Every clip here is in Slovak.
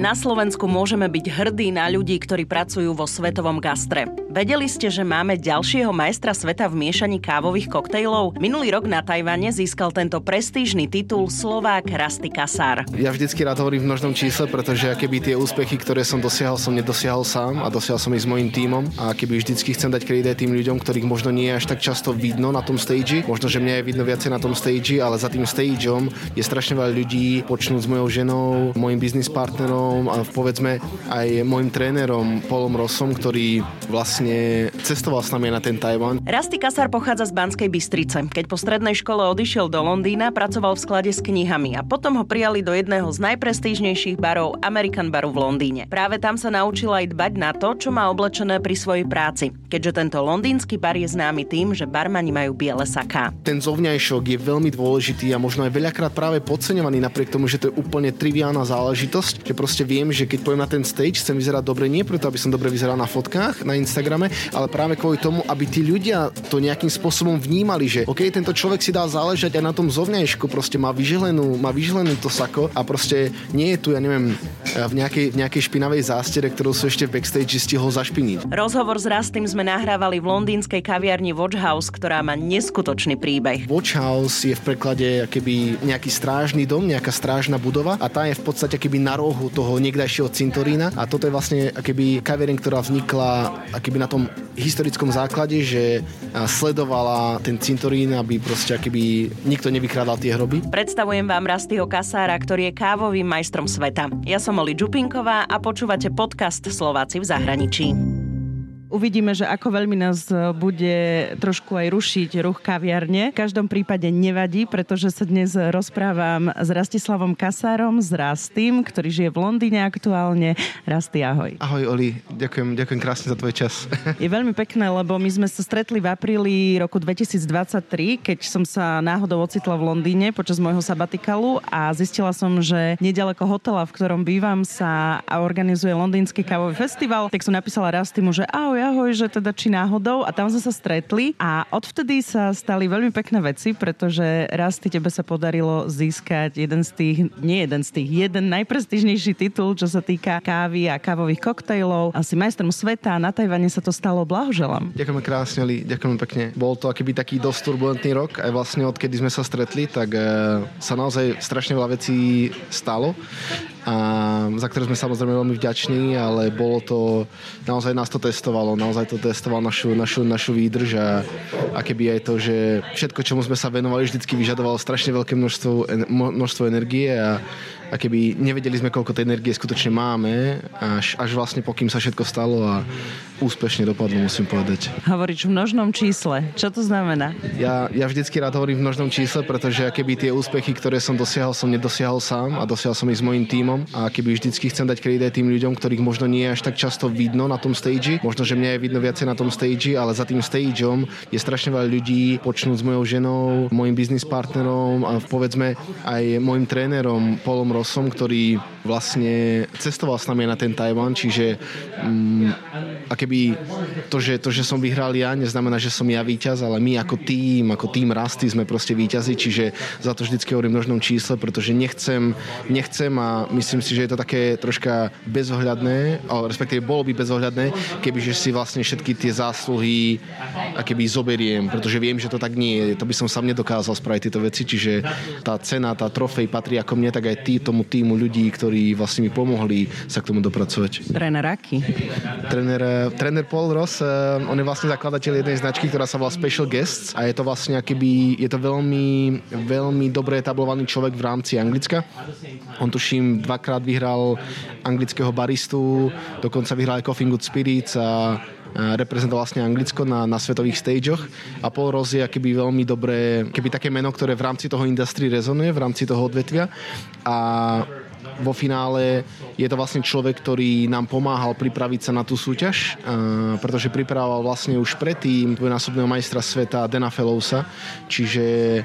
Na Slovensku môžeme byť hrdí na ľudí, ktorí pracujú vo svetovom gastre. Vedeli ste, že máme ďalšieho majstra sveta v miešaní kávových koktejlov? Minulý rok na Tajvane získal tento prestížny titul Slovák Rasty Kasár. Ja vždycky rád hovorím v množnom čísle, pretože keby tie úspechy, ktoré som dosiahol, som nedosiahol sám a dosiahol som ich s mojím tímom a keby vždycky chcem dať kredit tým ľuďom, ktorých možno nie je až tak často vidno na tom stage, možno, že mňa je vidno viacej na tom stage, ale za tým stageom je strašne veľa ľudí, počnúť s mojou ženou, mojim biznis partnerom a povedzme aj môjim trénerom Polom Rosom, ktorý vlastne cestoval s nami na ten Tajvan. Rasty Kasar pochádza z Banskej Bystrice. Keď po strednej škole odišiel do Londýna, pracoval v sklade s knihami a potom ho prijali do jedného z najprestížnejších barov American Baru v Londýne. Práve tam sa naučil aj dbať na to, čo má oblečené pri svojej práci, keďže tento londýnsky bar je známy tým, že barmani majú biele saká. Ten zovňajšok je veľmi dôležitý a možno aj veľakrát práve podceňovaný napriek tomu, že to je úplne triviálna záležitosť, že proste viem, že keď pojem na ten stage, chcem vyzerať dobre, nie preto, aby som dobre vyzeral na fotkách na Instagrame, ale práve kvôli tomu, aby tí ľudia to nejakým spôsobom vnímali, že OK, tento človek si dá záležať aj na tom zovňajšku, proste má vyželenú, má vyželenú to sako a proste nie je tu, ja neviem, v nejakej, v nejakej špinavej zástere, ktorú sú ešte v backstage stihol zašpiniť. Rozhovor s Rastým sme nahrávali v londýnskej kaviarni Watch House, ktorá má neskutočný príbeh. Watch House je v preklade keby nejaký strážny dom, nejaká strážna budova a tá je v podstate keby na rohu toho niekdajšieho cintorína a toto je vlastne keby kaviareň, ktorá vznikla keby na tom historickom základe, že sledovala ten cintorín, aby proste keby nikto nevykrádal tie hroby. Predstavujem vám Rastyho Kasára, ktorý je kávovým majstrom sveta. Ja som Oli Čupinková a počúvate podcast Slováci v zahraničí. Uvidíme, že ako veľmi nás e, bude trošku aj rušiť ruch kaviarne. V každom prípade nevadí, pretože sa dnes rozprávam s Rastislavom Kasárom, s Rastým, ktorý žije v Londýne aktuálne. Rasty, ahoj. Ahoj, Oli. Ďakujem, ďakujem krásne za tvoj čas. Je veľmi pekné, lebo my sme sa stretli v apríli roku 2023, keď som sa náhodou ocitla v Londýne počas môjho sabatikalu a zistila som, že nedaleko hotela, v ktorom bývam, sa organizuje londýnsky kávový festival. Tak som napísala Rastimu, že ahoj, ahoj, že teda či náhodou a tam sme sa stretli a odvtedy sa stali veľmi pekné veci, pretože raz ty tebe sa podarilo získať jeden z tých, nie jeden z tých, jeden najprestižnejší titul, čo sa týka kávy a kávových koktejlov. Asi majstrom sveta na Tajvane sa to stalo, blahoželám. Ďakujeme krásne, Li, ďakujem pekne. Bol to akýby taký dosť turbulentný rok, aj vlastne odkedy sme sa stretli, tak e, sa naozaj strašne veľa vecí stalo a za ktoré sme samozrejme veľmi vďační, ale bolo to, naozaj nás to testovalo, naozaj to testovalo našu, našu, našu výdrž a, a keby aj to, že všetko, čomu sme sa venovali, vždycky vyžadovalo strašne veľké množstvo, množstvo energie a a keby nevedeli sme, koľko tej energie skutočne máme, až, až vlastne pokým sa všetko stalo a úspešne dopadlo, musím povedať. Hovoríš v množnom čísle. Čo to znamená? Ja, ja vždycky rád hovorím v množnom čísle, pretože keby tie úspechy, ktoré som dosiahol, som nedosiahol sám a dosiahol som ich s mojím tímom a keby vždycky chcem dať kredit tým ľuďom, ktorých možno nie je až tak často vidno na tom stage, možno, že mňa je vidno viacej na tom stage, ale za tým stageom je strašne veľa ľudí, počnúť s mojou ženou, môjim biznis partnerom a povedzme aj môjim trénerom Polom Rosom, ktorý vlastne cestoval s nami na ten Tajvan, čiže um, a keby to že, to, že som vyhral ja, neznamená, že som ja víťaz, ale my ako tým, ako tým Rasty sme proste víťazi, čiže za to vždycky hovorím množnom čísle, pretože nechcem, nechcem a myslím si, že je to také troška bezohľadné, ale respektíve bolo by bezohľadné, keby že si vlastne všetky tie zásluhy a keby zoberiem, pretože viem, že to tak nie je. To by som sám nedokázal spraviť tieto veci, čiže tá cena, tá trofej patrí ako mne, tak aj tý, tomu týmu ľudí, ktorí vlastne mi pomohli sa k tomu dopracovať. Tréner aký? Tréner, tréner Paul Ross, eh, on je vlastne zakladateľ jednej značky, ktorá sa volá Special Guests a je to vlastne akýby, je to veľmi, veľmi dobre etablovaný človek v rámci Anglicka. On tuším dvakrát vyhral anglického baristu, dokonca vyhral aj Coffee Good Spirits a reprezentoval vlastne Anglicko na, na svetových stageoch a Paul Ross je keby veľmi dobré, keby také meno, ktoré v rámci toho industry rezonuje, v rámci toho odvetvia. A vo finále je to vlastne človek, ktorý nám pomáhal pripraviť sa na tú súťaž, pretože pripravoval vlastne už predtým dvojnásobného majstra sveta Dana Fellowsa, čiže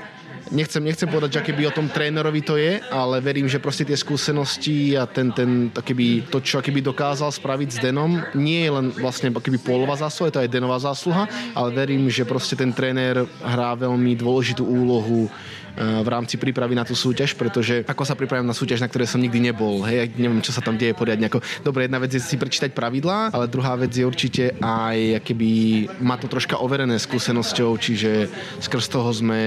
nechcem, nechcem povedať, že keby o tom trénerovi to je, ale verím, že proste tie skúsenosti a ten, ten keby, to, čo keby dokázal spraviť s Denom, nie je len vlastne keby polová zásluha, je to aj Denová zásluha, ale verím, že proste ten tréner hrá veľmi dôležitú úlohu v rámci prípravy na tú súťaž, pretože ako sa pripravím na súťaž, na ktorej som nikdy nebol. Hej, neviem, čo sa tam deje poriadne. Ako, dobre, jedna vec je si prečítať pravidlá, ale druhá vec je určite aj keby má to troška overené skúsenosťou, čiže skrz toho sme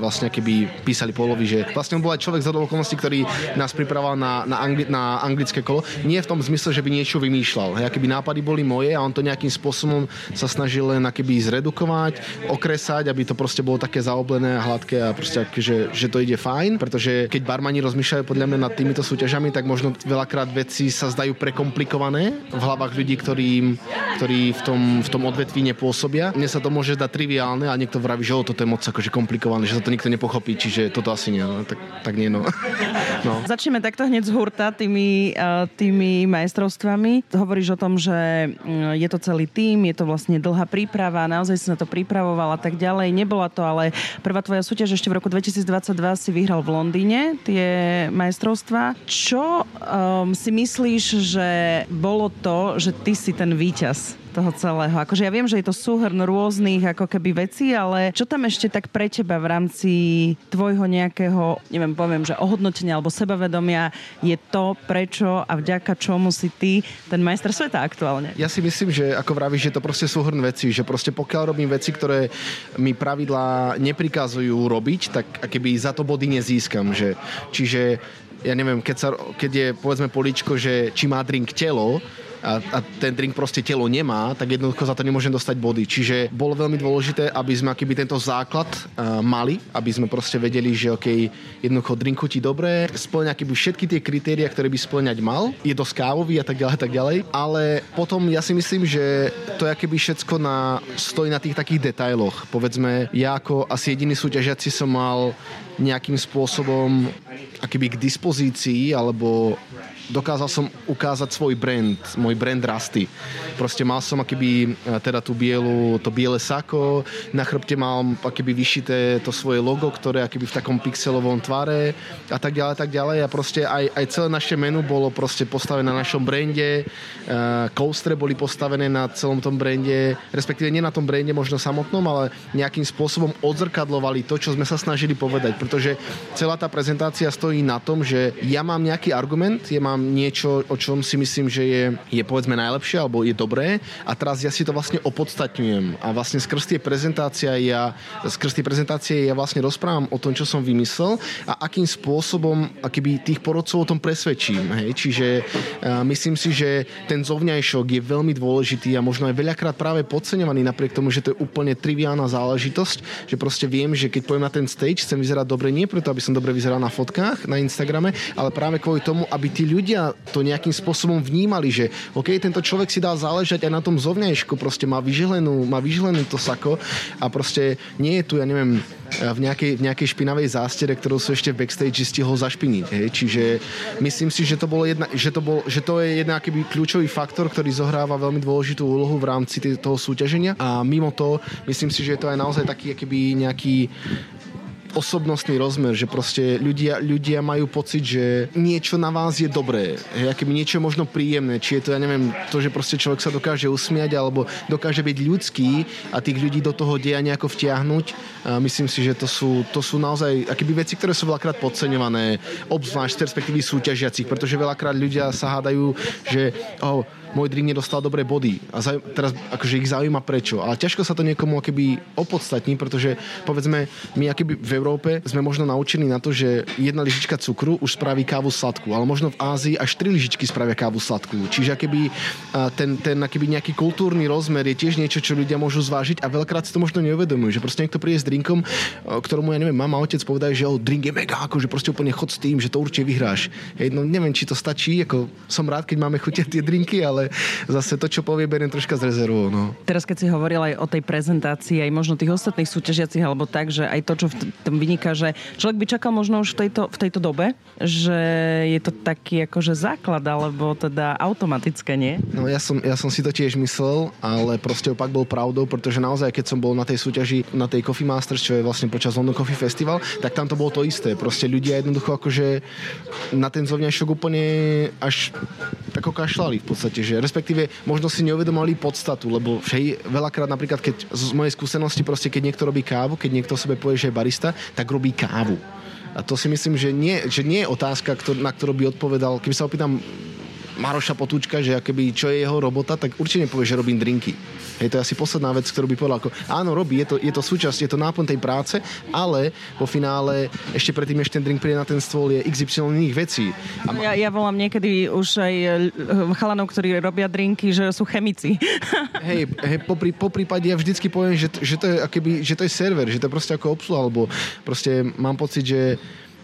vlastne keby písali polovi, že vlastne on bol aj človek z okolností, ktorý nás pripravoval na, na, angli, na anglické kolo. Nie v tom zmysle, že by niečo vymýšľal. Hej, keby nápady boli moje a on to nejakým spôsobom sa snažil len keby zredukovať, okresať, aby to proste bolo také zaoblené a hladké a proste že, že to ide fajn, pretože keď barmani rozmýšľajú podľa mňa nad týmito súťažami, tak možno veľakrát veci sa zdajú prekomplikované v hlavách ľudí, ktorí, ktorí v, tom, v tom odvetví nepôsobia. Mne sa to môže zdať triviálne a niekto vraví, že o, toto je moc akože komplikované, že sa to nikto nepochopí, čiže toto asi nie. No, tak, tak nie, no. no. Začneme takto hneď z hurta tými, uh, tými majstrovstvami. Hovoríš o tom, že mm, je to celý tým, je to vlastne dlhá príprava, naozaj si na to pripravoval a tak ďalej. Nebola to ale prvá tvoja súťaž ešte v roku 2022 si vyhral v Londýne tie majstrovstva. Čo um, si myslíš, že bolo to, že ty si ten víťaz toho celého. Akože ja viem, že je to súhrn rôznych ako keby vecí, ale čo tam ešte tak pre teba v rámci tvojho nejakého, neviem, poviem, že ohodnotenia alebo sebavedomia je to, prečo a vďaka čomu si ty ten majster sveta aktuálne? Ja si myslím, že ako vravíš, že to proste súhrn veci, že proste pokiaľ robím veci, ktoré mi pravidlá neprikazujú robiť, tak keby za to body nezískam. Že, čiže ja neviem, keď, sa, keď je povedzme políčko, že či má drink telo, a, a ten drink proste telo nemá, tak jednoducho za to nemôžem dostať body. Čiže bolo veľmi dôležité, aby sme akýby tento základ uh, mali, aby sme proste vedeli, že OK, jednoducho drinku ti dobre, splňa akýby všetky tie kritéria, ktoré by splňať mal, je dosť kávový a tak ďalej, tak ďalej. Ale potom ja si myslím, že to je akýby všetko na, stojí na tých takých detailoch. Povedzme, ja ako asi jediný súťažiaci som mal nejakým spôsobom akýby k dispozícii alebo dokázal som ukázať svoj brand, môj brand Rasty. Proste mal som akýby e, teda tú bielu, to biele sako, na chrbte mal akýby vyšité to svoje logo, ktoré akýby v takom pixelovom tvare a tak ďalej, tak ďalej a proste aj, aj celé naše menu bolo proste postavené na našom brande, uh, coastre boli postavené na celom tom brande, respektíve nie na tom brande možno samotnom, ale nejakým spôsobom odzrkadlovali to, čo sme sa snažili povedať, pretože celá tá prezentácia stojí na tom, že ja mám nejaký argument, ja mám mám niečo, o čom si myslím, že je, je povedzme najlepšie alebo je dobré a teraz ja si to vlastne opodstatňujem a vlastne skrz tie prezentácie ja, skrz tie prezentácie ja vlastne rozprávam o tom, čo som vymyslel a akým spôsobom akýby tých porodcov o tom presvedčím. Hej? Čiže uh, myslím si, že ten zovňajšok je veľmi dôležitý a možno aj veľakrát práve podceňovaný napriek tomu, že to je úplne triviálna záležitosť, že proste viem, že keď pojem na ten stage, chcem vyzerať dobre nie preto, aby som dobre vyzeral na fotkách na Instagrame, ale práve kvôli tomu, aby tí ľudia ľudia to nejakým spôsobom vnímali, že OK, tento človek si dá záležať aj na tom zovňajšku, proste má vyželenú, má vyželený to sako a proste nie je tu, ja neviem, v nejakej, v nejakej špinavej zástere, ktorú sa ešte v backstage stihol zašpiniť. Hej. Čiže myslím si, že to, bolo jedna, že to, bol, že to je jedna akýby kľúčový faktor, ktorý zohráva veľmi dôležitú úlohu v rámci toho súťaženia a mimo to myslím si, že je to aj naozaj taký akýby nejaký osobnostný rozmer, že proste ľudia, ľudia majú pocit, že niečo na vás je dobré, hej, keby niečo možno príjemné, či je to, ja neviem, to, že proste človek sa dokáže usmiať alebo dokáže byť ľudský a tých ľudí do toho deja nejako vtiahnuť. A myslím si, že to sú, to sú naozaj akéby veci, ktoré sú veľakrát podceňované, obzvlášť z perspektívy súťažiacich, pretože veľakrát ľudia sa hádajú, že oh, môj drink nedostal dobré body. A zaj- teraz akože ich zaujíma prečo. Ale ťažko sa to niekomu akoby opodstatní, pretože povedzme, my akoby v Európe sme možno naučení na to, že jedna lyžička cukru už spraví kávu sladkú, ale možno v Ázii až tri lyžičky spravia kávu sladkú. Čiže akoby ten, ten akoby nejaký kultúrny rozmer je tiež niečo, čo ľudia môžu zvážiť a veľakrát si to možno neuvedomujú, že proste niekto príde s drinkom, ktorému ja neviem, mama, otec povedajú, že oh, drink je mega, akože proste úplne chod s tým, že to určite vyhráš. Hej, no neviem, či to stačí, ako som rád, keď máme chutia tie drinky, ale zase to, čo povie, beriem troška z rezervou. No. Teraz, keď si hovoril aj o tej prezentácii, aj možno tých ostatných súťažiacich, alebo tak, že aj to, čo v tom vyniká, že človek by čakal možno už v tejto, v tejto dobe, že je to taký akože základ, alebo teda automatické, nie? No ja som, ja som si to tiež myslel, ale proste opak bol pravdou, pretože naozaj, keď som bol na tej súťaži, na tej Coffee Masters, čo je vlastne počas London Coffee Festival, tak tam to bolo to isté. Proste ľudia jednoducho akože na ten zovňajšok úplne až ako kašľali v podstate, že respektíve možno si neuvedomali podstatu, lebo všej veľakrát napríklad, keď z mojej skúsenosti proste, keď niekto robí kávu, keď niekto sebe povie, že je barista, tak robí kávu. A to si myslím, že nie, že nie je otázka, na ktorú by odpovedal, keby sa opýtam Maroša Potúčka, že akoby, čo je jeho robota, tak určite nepovie, že robím drinky. Hej, to je asi posledná vec, ktorú by povedal. Ako, áno, robí, je to, je to súčasť, je to náplň tej práce, ale po finále ešte predtým, ešte ten drink príde na ten stôl, je XY iných vecí. A ma... ja, ja volám niekedy už aj e, chalanov, ktorí robia drinky, že sú chemici. hej, hej po, prí, po prípade ja vždycky poviem, že, že, to je, akoby, že to je server, že to je proste ako obsluha, alebo proste mám pocit, že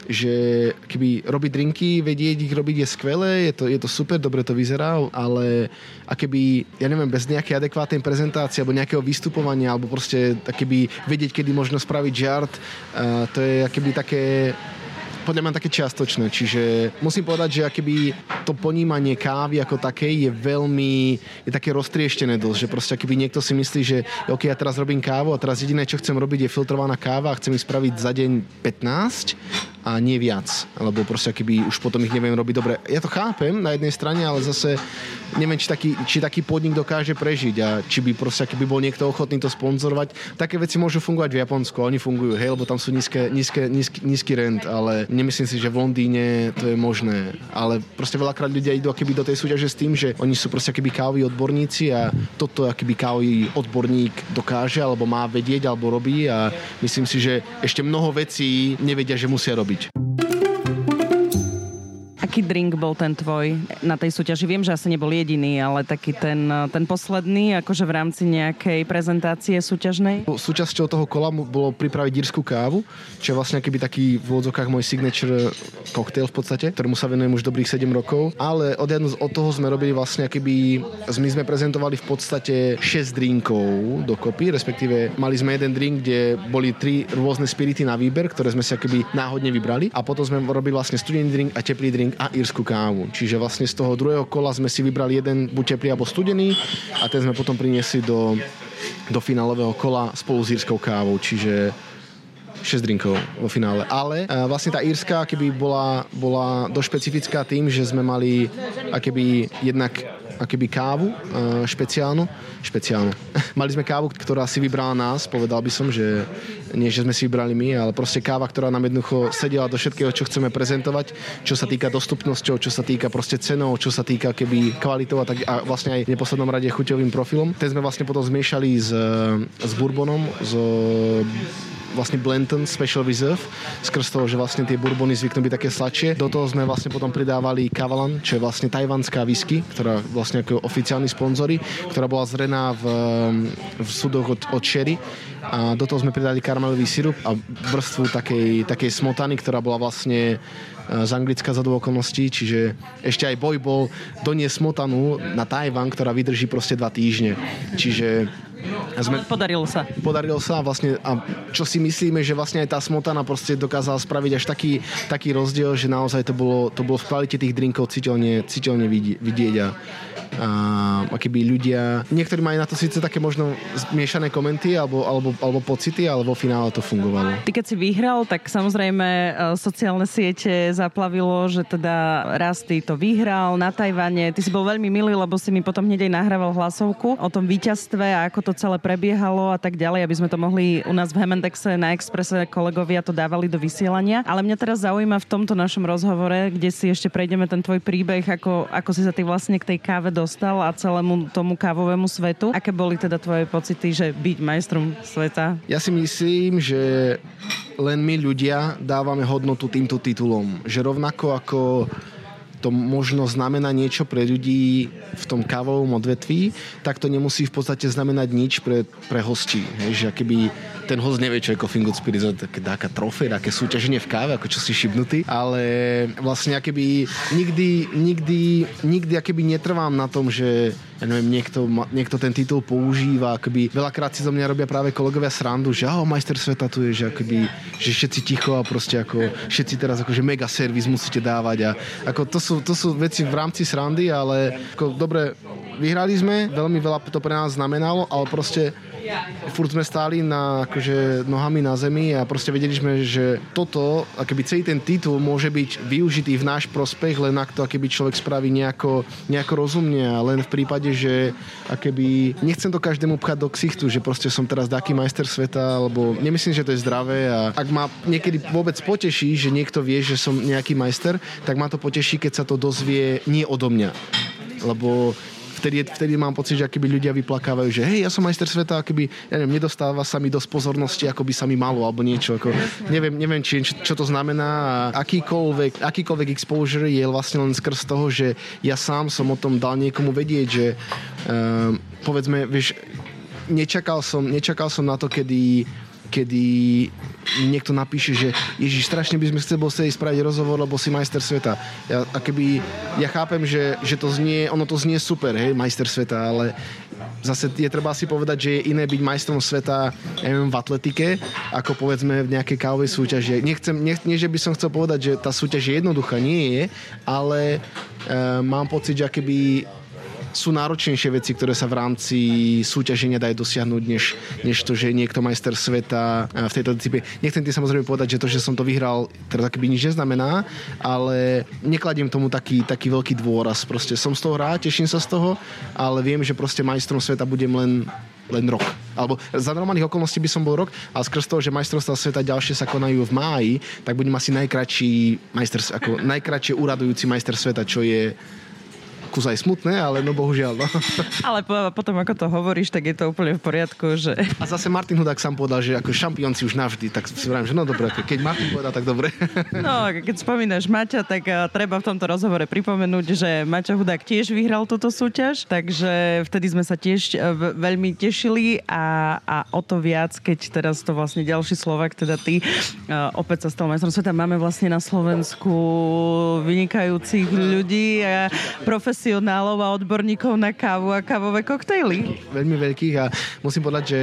že keby robiť drinky, vedieť ich robiť je skvelé, je to, je to super, dobre to vyzerá, ale a keby, ja neviem, bez nejakej adekvátnej prezentácie alebo nejakého vystupovania, alebo proste keby vedieť, kedy možno spraviť žart, uh, to je keby také podľa mňa také čiastočné, čiže musím povedať, že akéby to ponímanie kávy ako takej je veľmi, je také roztrieštené dosť, že proste akýby niekto si myslí, že OK, ja teraz robím kávu a teraz jediné, čo chcem robiť je filtrovaná káva a chcem ich spraviť za deň 15 a nie viac. Alebo proste keby už potom ich neviem robiť dobre. Ja to chápem na jednej strane, ale zase neviem, či taký, či taký podnik dokáže prežiť a či by proste, keby bol niekto ochotný to sponzorovať. Také veci môžu fungovať v Japonsku, oni fungujú, hej, lebo tam sú nízke, nízke, nízky, nízky rent, ale nemyslím si, že v Londýne to je možné. Ale proste veľakrát ľudia idú keby do tej súťaže s tým, že oni sú proste keby kávoví odborníci a toto akýby kávový odborník dokáže alebo má vedieť alebo robí a myslím si, že ešte mnoho vecí nevedia, že musia robiť robiť. Aký drink bol ten tvoj na tej súťaži? Viem, že asi nebol jediný, ale taký ten, ten posledný, akože v rámci nejakej prezentácie súťažnej? Súčasťou toho kola bolo pripraviť írskú kávu, čo je vlastne keby taký v úvodzokách môj signature cocktail v podstate, ktorému sa venujem už dobrých 7 rokov. Ale od, jedno, od toho sme robili vlastne keby, my sme prezentovali v podstate 6 drinkov dokopy, respektíve mali sme jeden drink, kde boli tri rôzne spirity na výber, ktoré sme si keby náhodne vybrali a potom sme robili vlastne studený drink a teplý drink a írsku kávu. Čiže vlastne z toho druhého kola sme si vybrali jeden buď teplý alebo studený a ten sme potom priniesli do, do finálového kola spolu s írskou kávou. Čiže 6 drinkov vo finále. Ale uh, vlastne tá írska keby bola, bola dosť špecifická tým, že sme mali akéby jednak akéby kávu uh, špeciálnu. Špeciálnu. mali sme kávu, ktorá si vybrala nás, povedal by som, že nie, že sme si vybrali my, ale proste káva, ktorá nám jednoducho sedela do všetkého, čo chceme prezentovať, čo sa týka dostupnosťou, čo sa týka proste cenou, čo sa týka keby kvalitou a, tak, a vlastne aj v neposlednom rade chuťovým profilom. Ten sme vlastne potom zmiešali s, s bourbonom, s vlastne Blanton Special Reserve, skrz toho, že vlastne tie bourbony zvyknú byť také sladšie. Do toho sme vlastne potom pridávali Kavalan, čo je vlastne tajvanská whisky, ktorá vlastne ako oficiálni sponzory, ktorá bola zrená v, v súdoch od, od Sherry a do toho sme pridali karamelový sirup a vrstvu takej, takej smotany, ktorá bola vlastne e, z Anglicka za okolností, čiže ešte aj boj bol doniesť smotanu na Tajvan, ktorá vydrží proste dva týždne. Čiže a sme, podarilo sa. Podarilo sa vlastne a čo si myslíme, že vlastne aj tá smotana proste dokázala spraviť až taký, taký rozdiel, že naozaj to bolo, to bolo v kvalite tých drinkov citeľne, citeľne vidieť a a keby ľudia, niektorí majú na to síce také možno zmiešané komenty alebo, alebo, alebo pocity, ale vo finále to fungovalo. Ty keď si vyhral, tak samozrejme e, sociálne siete zaplavilo, že teda raz ty to vyhral na Tajvane. Ty si bol veľmi milý, lebo si mi potom hneď aj nahrával hlasovku o tom víťazstve a ako to celé prebiehalo a tak ďalej, aby sme to mohli u nás v Hemendexe na Expresse kolegovia to dávali do vysielania. Ale mňa teraz zaujíma v tomto našom rozhovore, kde si ešte prejdeme ten tvoj príbeh, ako, ako si sa ty vlastne k tej káve dostal a celému tomu kávovému svetu. Aké boli teda tvoje pocity, že byť majstrom sveta? Ja si myslím, že len my ľudia dávame hodnotu týmto titulom. Že rovnako ako to možno znamená niečo pre ľudí v tom kávovom odvetví, tak to nemusí v podstate znamenať nič pre, pre hostí. Hej, že keby ten host nevie, čo je Coffee Good Spirit, taká trofej, také súťaženie v káve, ako čo si šibnutý, ale vlastne akéby nikdy, nikdy, nikdy akéby netrvám na tom, že ja neviem, niekto, niekto ten titul používa, akoby veľakrát si zo mňa robia práve kolegovia srandu, že aho, majster sveta tu je, že akoby, že všetci ticho a proste ako všetci teraz akože mega servis musíte dávať a ako to sú, to sú veci v rámci srandy, ale ako dobre, vyhrali sme, veľmi veľa to pre nás znamenalo, ale proste furt sme stáli na, akože, nohami na zemi a proste vedeli sme, že toto, akoby celý ten titul môže byť využitý v náš prospech, len ak to akoby človek spraví nejako, nejako rozumne a len v prípade, že akoby, nechcem to každému pchať do ksichtu, že proste som teraz taký majster sveta, alebo nemyslím, že to je zdravé a ak ma niekedy vôbec poteší, že niekto vie, že som nejaký majster, tak ma to poteší, keď sa to dozvie nie odo mňa. Lebo vtedy, vtedy mám pocit, že akýby ľudia vyplakávajú, že hej, ja som majster sveta, akýby, ja neviem, nedostáva sa mi dosť pozornosti, ako by sa mi malo, alebo niečo. Ako, neviem, neviem či, čo, to znamená akýkoľvek, akýkoľvek exposure je vlastne len skrz toho, že ja sám som o tom dal niekomu vedieť, že um, povedzme, vieš, nečakal som, nečakal som na to, kedy kedy niekto napíše, že Ježiš, strašne by sme chceli chceli spraviť rozhovor, lebo si majster sveta. Ja, a keby, ja chápem, že, že to znie, ono to znie super, hej, majster sveta, ale zase je treba si povedať, že je iné byť majstrom sveta neviem, v atletike, ako povedzme v nejakej kávovej súťaži. Nechcem, nech, nie, že by som chcel povedať, že tá súťaž je jednoduchá, nie je, ale e, mám pocit, že keby sú náročnejšie veci, ktoré sa v rámci súťaženia dajú dosiahnuť, než, než to, že niekto majster sveta v tejto disciplíne. Nechcem ti samozrejme povedať, že to, že som to vyhral, teda by nič neznamená, ale nekladiem tomu taký, taký veľký dôraz. Proste som z toho rád, teším sa z toho, ale viem, že proste majstrom sveta budem len len rok. Alebo za normálnych okolností by som bol rok, a skrz toho, že majstrovstvá sveta ďalšie sa konajú v máji, tak budem asi najkračší majster, ako najkračšie uradujúci majster sveta, čo je kus aj smutné, ale no bohužiaľ. No. Ale po, potom, ako to hovoríš, tak je to úplne v poriadku, že... A zase Martin Hudák sám povedal, že ako šampión si už navždy, tak si vrajím, že no dobre, keď Martin povedal, tak dobre. No, keď spomínaš Maťa, tak treba v tomto rozhovore pripomenúť, že Maťa Hudák tiež vyhral túto súťaž, takže vtedy sme sa tiež uh, veľmi tešili a, a o to viac, keď teraz to vlastne ďalší Slovak, teda ty, uh, opäť sa stal majstrom sveta. Máme vlastne na Slovensku vynikajúcich ľudí a profes profesionálov a odborníkov na kávu a kávové koktejly. Veľmi veľkých a musím povedať, že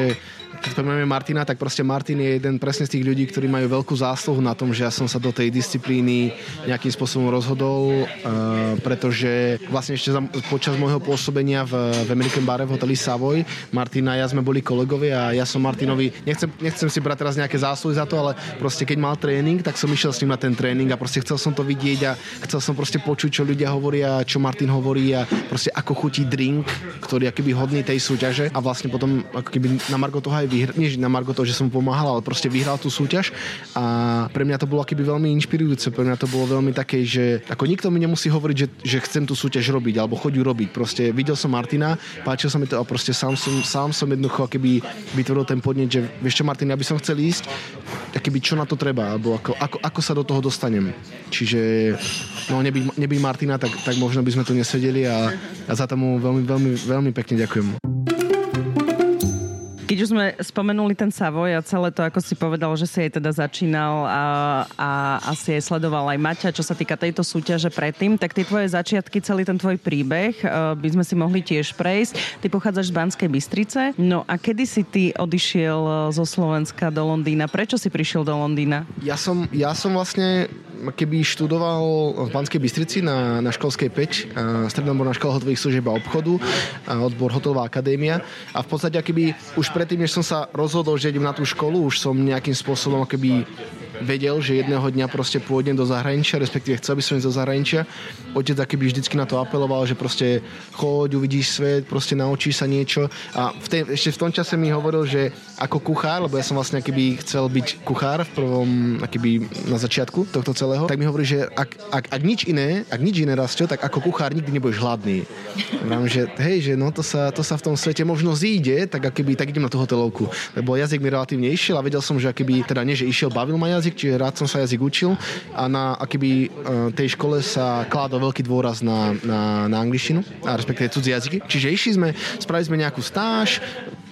keď spomíname Martina, tak proste Martin je jeden presne z tých ľudí, ktorí majú veľkú zásluhu na tom, že ja som sa do tej disciplíny nejakým spôsobom rozhodol, uh, pretože vlastne ešte za, počas môjho pôsobenia v, v American Bare v hoteli Savoy, Martina a ja sme boli kolegovia a ja som Martinovi, nechcem, nechcem si brať teraz nejaké zásluhy za to, ale proste keď mal tréning, tak som išiel s ním na ten tréning a proste chcel som to vidieť a chcel som proste počuť, čo ľudia hovoria, čo Martin hovorí a proste ako chutí drink, ktorý akýby hodný tej súťaže a vlastne potom ako keby na Margo toho aj vyhral, nie na Margo toho, že som mu pomáhal, ale proste vyhral tú súťaž a pre mňa to bolo akoby veľmi inšpirujúce, pre mňa to bolo veľmi také, že ako nikto mi nemusí hovoriť, že, že chcem tú súťaž robiť alebo choď robiť. Proste videl som Martina, páčil sa mi to a proste sám som, sám som jednoducho keby vytvoril ten podnet, že vieš čo Martin, ja by som chcel ísť, keby čo na to treba, alebo ako, ako, ako sa do toho dostanem. Čiže no nebyť, nebyť Martina, tak, tak možno by sme tu nesedeli a, a za tomu veľmi, veľmi, veľmi pekne ďakujem. Keď už sme spomenuli ten Savoj a celé to, ako si povedal, že si aj teda začínal a, a asi aj sledoval aj Maťa, čo sa týka tejto súťaže predtým, tak tie tvoje začiatky, celý ten tvoj príbeh uh, by sme si mohli tiež prejsť. Ty pochádzaš z Banskej Bystrice. No a kedy si ty odišiel e, zo Slovenska do Londýna? Prečo si prišiel do Londýna? Ja som, ja som vlastne keby študoval v Banskej Bystrici na, na školskej 5, stredná škola hotových služieb a obchodu, odbor hotelová akadémia. A v podstate, keby už predtým, než som sa rozhodol, že idem na tú školu, už som nejakým spôsobom keby vedel, že jedného dňa proste pôjdem do zahraničia, respektíve chcel by som ísť do zahraničia. Otec akýby vždycky na to apeloval, že proste choď, uvidíš svet, proste naučíš sa niečo. A v tej, ešte v tom čase mi hovoril, že ako kuchár, lebo ja som vlastne akýby chcel byť kuchár v prvom, akýby na začiatku tohto celého, tak mi hovorí, že ak, ak, ak nič iné, ak nič iné rastio, tak ako kuchár nikdy nebudeš hladný. Vram, že hej, že no to sa, to sa v tom svete možno zíde, tak akýby, tak idem na tú hotelovku. Lebo jazyk mi relatívne išiel a vedel som, že akýby, teda nie, že išiel, bavil ma jazyk, čiže rád som sa jazyk učil a na akýby e, tej škole sa kládol veľký dôraz na, na, na angličtinu a respektíve cudzie jazyky. Čiže išli sme, spravili sme nejakú stáž,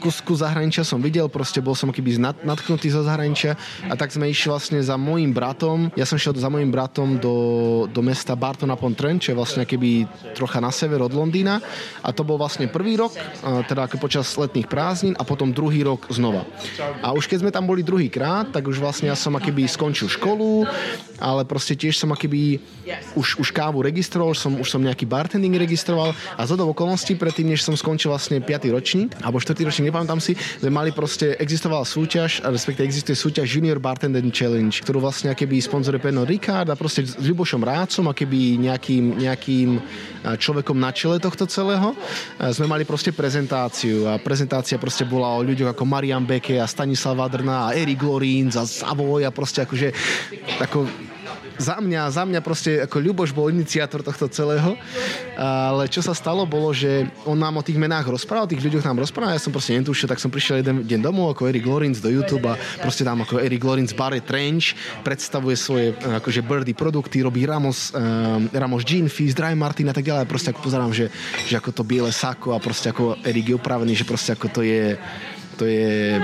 kusku zahraničia som videl, proste bol som akýby nad, natknutý zo zahraničia a tak sme išli vlastne za môjim bratom. Ja som šiel za môjim bratom do, do mesta Barton upon Trent, čo je vlastne akýby trocha na sever od Londýna a to bol vlastne prvý rok, teda ako počas letných prázdnin a potom druhý rok znova. A už keď sme tam boli druhý krát, tak už vlastne ja som akýby skončil školu ale proste tiež som akýby už, už kávu registroval, už som, už som nejaký bartending registroval a do okolností predtým, než som skončil vlastne 5. ročník, alebo 4. ročník, nepamätám si, sme mali proste, existovala súťaž, respektive existuje súťaž Junior Bartending Challenge, ktorú vlastne akýby sponzoruje Peno Ricard a proste s Ľubošom Rácom, akýby nejakým, nejakým človekom na čele tohto celého. Sme mali proste prezentáciu a prezentácia proste bola o ľuďoch ako Marian Beke a Stanislav Vadrna a Erik Lorín a Savoy a proste akože ako za mňa, za mňa proste ako Ľuboš bol iniciátor tohto celého, ale čo sa stalo bolo, že on nám o tých menách rozprával, tých ľuďoch nám rozprával, ja som proste netušil, tak som prišiel jeden deň domov ako Eric Lorenz do YouTube a proste tam ako Eric Lorenz Barre Trench predstavuje svoje akože birdie produkty, robí Ramos, um, Ramos Jean Fizz, Dry Martin a tak ďalej. A proste ako pozerám, že, že ako to biele sako a proste ako Eric je upravený, že proste ako to je to je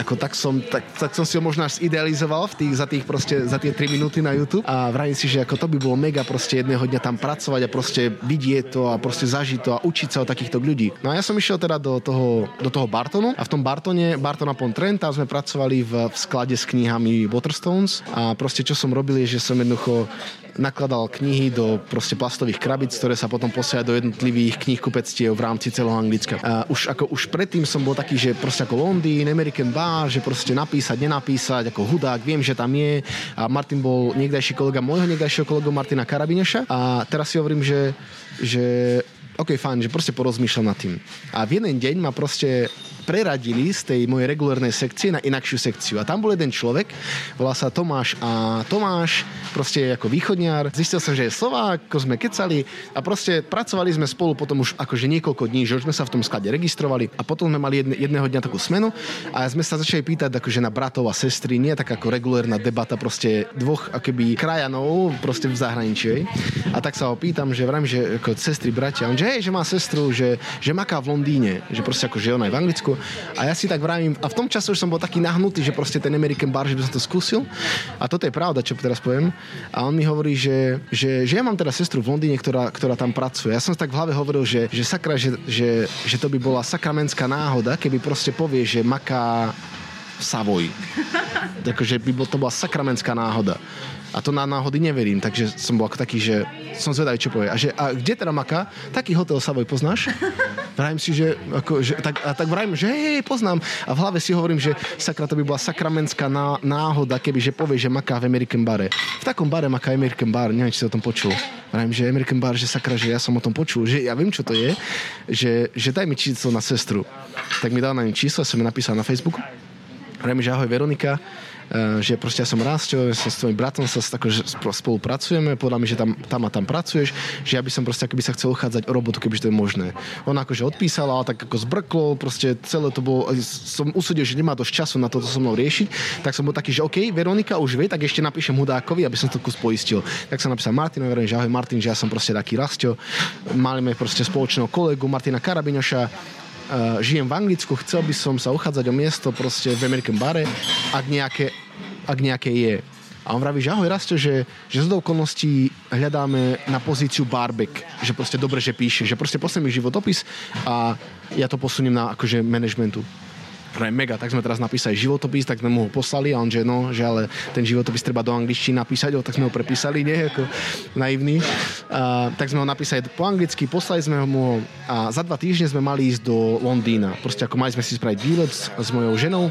ako tak som, tak, tak som si ho možno až idealizoval v tých, za, tých proste, za tie 3 minúty na YouTube a vravím si, že ako to by bolo mega proste jedného dňa tam pracovať a proste vidieť to a proste zažiť to a učiť sa od takýchto ľudí. No a ja som išiel teda do toho, do toho Bartonu a v tom Bartone, Barton upon Trent, tam sme pracovali v, v sklade s knihami Waterstones a proste čo som robil je, že som jednoducho nakladal knihy do proste plastových krabic, ktoré sa potom posielajú do jednotlivých knihkupectiev v rámci celého Anglicka. A už, ako, už predtým som bol taký, že proste ako Londýn, American Bar, že proste napísať, nenapísať, ako hudák, viem, že tam je. A Martin bol niekdajší kolega môjho niekdajšieho kolegu Martina Karabineša. A teraz si hovorím, že, že OK, fajn, že proste porozmýšľam nad tým. A v jeden deň ma proste preradili z tej mojej regulárnej sekcie na inakšiu sekciu. A tam bol jeden človek, volá sa Tomáš a Tomáš proste ako východniar. Zistil som, že je Slovák, ako sme kecali a proste pracovali sme spolu potom už akože niekoľko dní, že už sme sa v tom sklade registrovali a potom sme mali jedne, jedného dňa takú smenu a sme sa začali pýtať akože na bratov a sestry, nie tak ako regulárna debata proste dvoch akoby krajanov proste v zahraničí. A tak sa ho pýtam, že vrajím, že ako sestry, bratia, on že hej, že má sestru, že, že maká v Londýne, že proste ako, že ona je v Anglicku a ja si tak vravím, a v tom čase už som bol taký nahnutý, že proste ten American bar, že by som to skúsil. A toto je pravda, čo teraz poviem. A on mi hovorí, že, že, že ja mám teda sestru v Londýne, ktorá, ktorá tam pracuje. Ja som tak v hlave hovoril, že, že sakra, že, že, že to by bola sakramentská náhoda, keby proste povie, že maká v. Takže by to bola sakramentská náhoda. A to na náhody neverím, takže som bol ako taký, že som zvedavý, čo povie. A, že, a kde teda maká? Taký hotel Savoy poznáš? Vrajím si, že, ako, že tak, a tak vrajím, že hej, poznám. A v hlave si hovorím, že sakra, to by bola sakramentská ná, náhoda, keby že povie, že maká v American bare. V takom bare maká American bar, neviem, či si o tom počul. Vrajím, že American bar, že sakra, že ja som o tom počul, že ja viem, čo to je, že, že daj mi číslo na sestru. Tak mi dal na ňu číslo, som mi napísal na Facebooku. Vrajím, že ahoj Veronika, že proste ja som Rásťo, som s tvojim bratom sa tako, že spolupracujeme, podľa mi, že tam, tam a tam pracuješ, že ja by som proste by sa chcel uchádzať o robotu, keby to je možné. Ona akože odpísala, ale tak ako zbrklo, proste celé to bolo, som usudil, že nemá dosť času na to, so mnou riešiť, tak som bol taký, že OK, Veronika už vie, tak ešte napíšem Hudákovi, aby som to kus poistil. Tak som napísal Martinovi, verím, že ahoj Martin, že ja som proste taký Rásťo. Mali proste spoločného kolegu Martina Karabinoša, uh, žijem v Anglicku, chcel by som sa uchádzať o miesto proste v American bare, ak nejaké, ak nejaké je. A on vraví, že ahoj Rasto, že, že z okolností hľadáme na pozíciu barbek, že proste dobre, že píše, že proste poslím životopis a ja to posuniem na akože managementu je mega, tak sme teraz napísali životopis, tak sme mu ho poslali a on, že no, že ale ten životopis treba do angličtiny napísať, o, tak sme ho prepísali, nie, ako naivný. Tak sme ho napísali po anglicky, poslali sme mu a za dva týždne sme mali ísť do Londýna. Proste ako mali sme si spraviť výlet s, s mojou ženou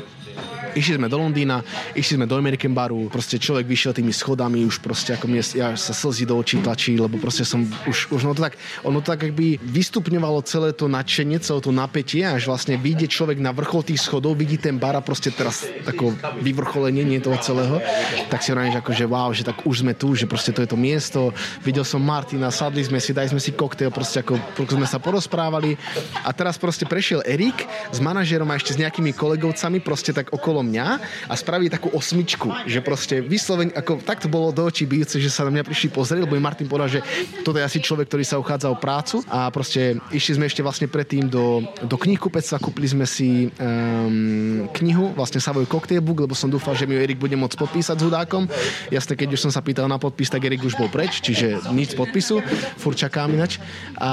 Išli sme do Londýna, išli sme do American baru, proste človek vyšiel tými schodami, už proste ako mne, ja sa slzy do očí tlačí, lebo proste som už, už no to tak, ono tak by vystupňovalo celé to nadšenie, celé to napätie, až vlastne vyjde človek na vrchol tých schodov, vidí ten bar a proste teraz ako vyvrcholenie nie toho celého, tak si hovorím, že akože wow, že tak už sme tu, že proste to je to miesto. Videl som Martina, sadli sme si, dali sme si koktejl, proste ako sme sa porozprávali a teraz proste prešiel Erik s manažerom a ešte s nejakými kolegovcami proste tak okolo okolo mňa a spraví takú osmičku, že proste vysloveň, ako tak to bolo do očí bijúce, že sa na mňa prišli pozrieť, lebo mi Martin povedal, že toto je asi človek, ktorý sa uchádza o prácu a proste išli sme ešte vlastne predtým do, do knihkupectva, kúpili sme si um, knihu, vlastne Savoy Cocktail Book, lebo som dúfal, že mi Erik bude môcť podpísať s hudákom. Jasne, keď už som sa pýtal na podpis, tak Erik už bol preč, čiže nič podpisu, furt čakám inač. A,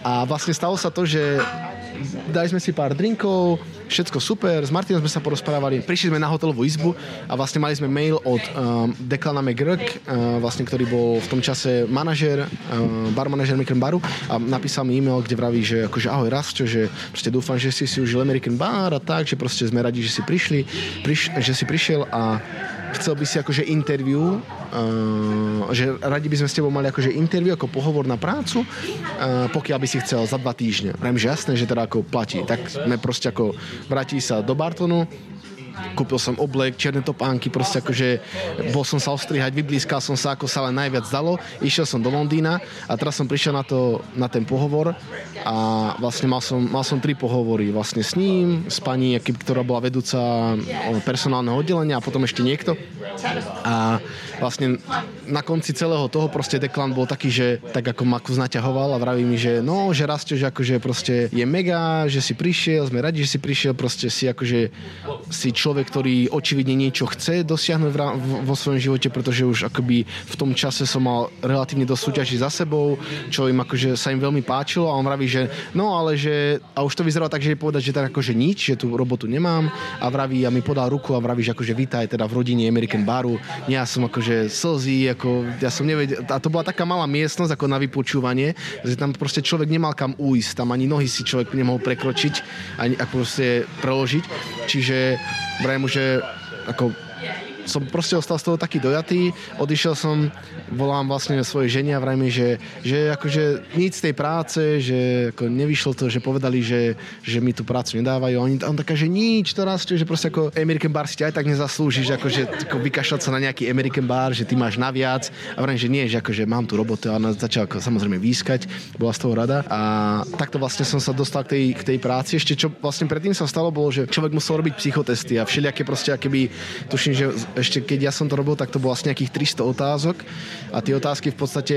a vlastne stalo sa to, že dali sme si pár drinkov, všetko super, s Martinom sme sa porozprávali, prišli sme na hotelovú izbu a vlastne mali sme mail od um, Declana McGurk, uh, vlastne, ktorý bol v tom čase manažer, uh, bar manažer American Baru a napísal mi e-mail, kde vraví, že akože ahoj Rastio, že proste dúfam, že si si užil American Bar a tak, že proste sme radi, že si prišli, priš, že si prišiel a chcel by si akože interview, uh, že radi by sme s tebou mali akože interview ako pohovor na prácu, uh, pokiaľ by si chcel za dva týždne. Vrajím, že jasné, že teda ako platí. Tak sme proste ako vrátili sa do Bartonu, kúpil som oblek, čierne topánky, proste akože bol som sa ostrihať, vyblízkal som sa, ako sa len najviac dalo, išiel som do Londýna a teraz som prišiel na, to, na ten pohovor a vlastne mal som, mal som tri pohovory vlastne s ním, s pani, ktorá bola vedúca personálneho oddelenia a potom ešte niekto. A vlastne na konci celého toho proste Deklan bol taký, že tak ako ma kus naťahoval a vraví mi, že no, že rastie, že akože proste je mega, že si prišiel, sme radi, že si prišiel, proste si akože si človek, ktorý očividne niečo chce dosiahnuť vo svojom živote, pretože už akoby v tom čase som mal relatívne dosť súťaží za sebou, čo im akože sa im veľmi páčilo a on vraví, že no ale že a už to vyzeralo tak, že je povedať, že tak akože nič, že tú robotu nemám a vraví a mi podal ruku a vraví, že akože vítaj teda v rodine American Baru. Ja som akože slzí, ako ja som nevedel, a to bola taká malá miestnosť ako na vypočúvanie, že tam proste človek nemal kam ujsť, tam ani nohy si človek nemohol prekročiť, ani ako proste preložiť. Čiže vrajem mu, že ako som proste ostal z toho taký dojatý, odišiel som, volám vlastne svojej žene a vrajme, že, že akože nic z tej práce, že ako nevyšlo to, že povedali, že, že mi tú prácu nedávajú. A on, on taká, že nič, to raz, že proste ako American Bar si aj tak nezaslúžiš, akože ako vykašľať sa na nejaký American Bar, že ty máš naviac a vrajme, že nie, že akože mám tú robotu a ona začala ako samozrejme výskať, bola z toho rada a takto vlastne som sa dostal k tej, k tej práci. Ešte čo vlastne predtým sa stalo, bolo, že človek musel robiť psychotesty a všelijaké proste, akéby, tuším, že ešte keď ja som to robil, tak to bolo asi nejakých 300 otázok a tie otázky v podstate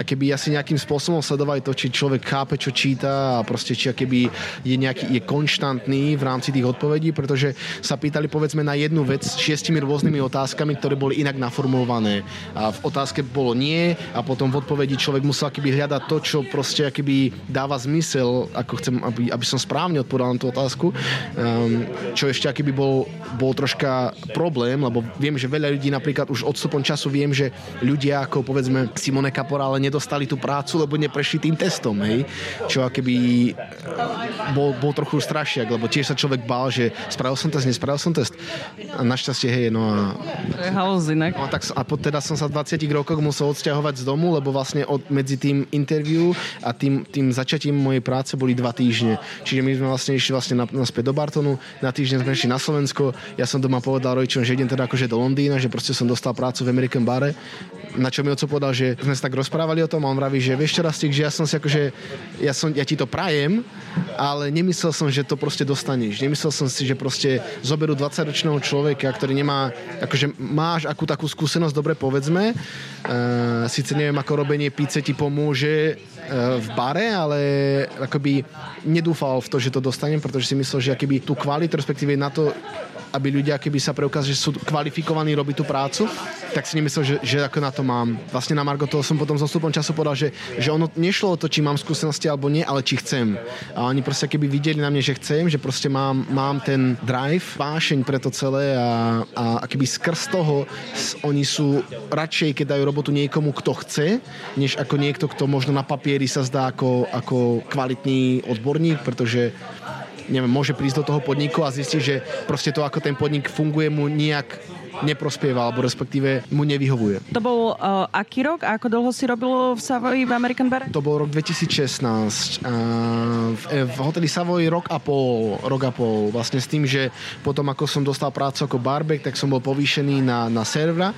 keby asi nejakým spôsobom sledovali to, či človek chápe, čo číta a proste či keby je nejaký, je konštantný v rámci tých odpovedí, pretože sa pýtali povedzme na jednu vec s šiestimi rôznymi otázkami, ktoré boli inak naformulované. A v otázke bolo nie a potom v odpovedi človek musel keby hľadať to, čo proste keby dáva zmysel, ako chcem, aby, aby som správne odpovedal na tú otázku. Um, čo ešte aký by bol, bol troška problém, lebo viem, že veľa ľudí napríklad už odstupom času viem, že ľudia ako povedzme Simone Caporale nedostali tú prácu, lebo neprešli tým testom, hej. Čo akéby eh, bol, bol trochu strašiak, lebo tiež sa človek bál, že spravil som test, nespravil som test. A našťastie, hej, no a... To je halúzinek. No, tak, a teda som sa v 20 rokoch musel odsťahovať z domu, lebo vlastne od, medzi tým interviu a tým, tým začatím mojej práce boli dva týždne. Čiže my sme vlastne išli vlastne na, naspäť do Bartonu, na týždeň sme išli na Slovensko, ja som doma povedal rodičom, že idem teda akože do Londýna, že proste som dostal prácu v American Bare, na čo mi oco povedal, že sme sa tak rozprávali o tom a on vraví, že vieš čo Rastik, že ja som si akože, ja, som, ja ti to prajem, ale nemyslel som, že to proste dostaneš. Nemyslel som si, že proste zoberú 20-ročného človeka, ktorý nemá, akože máš akú takú skúsenosť, dobre povedzme, uh, síce neviem, ako robenie píce ti pomôže uh, v bare, ale akoby nedúfal v to, že to dostanem, pretože si myslel, že akoby tú kvalitu, respektíve na to, aby ľudia, keby sa preukázali, že sú kvalifikovaní robiť tú prácu, tak si nemyslel, že, že ako na to mám. Vlastne na Margo toho som potom s postupom času povedal, že, že ono nešlo o to, či mám skúsenosti alebo nie, ale či chcem. A oni proste keby videli na mne, že chcem, že proste mám, mám ten drive, vášeň pre to celé a, a keby skrz toho oni sú radšej, keď dajú robotu niekomu, kto chce, než ako niekto, kto možno na papieri sa zdá ako, ako kvalitný odborník, pretože neviem, môže prísť do toho podniku a zistiť, že proste to, ako ten podnik funguje, mu nejak neprospieva, alebo respektíve mu nevyhovuje. To bol uh, aký rok a ako dlho si robil v Savoy v American Bar? To bol rok 2016. Uh, v, v hoteli Savoy rok a pol, rok a pol. Vlastne s tým, že potom ako som dostal prácu ako barback, tak som bol povýšený na, na servera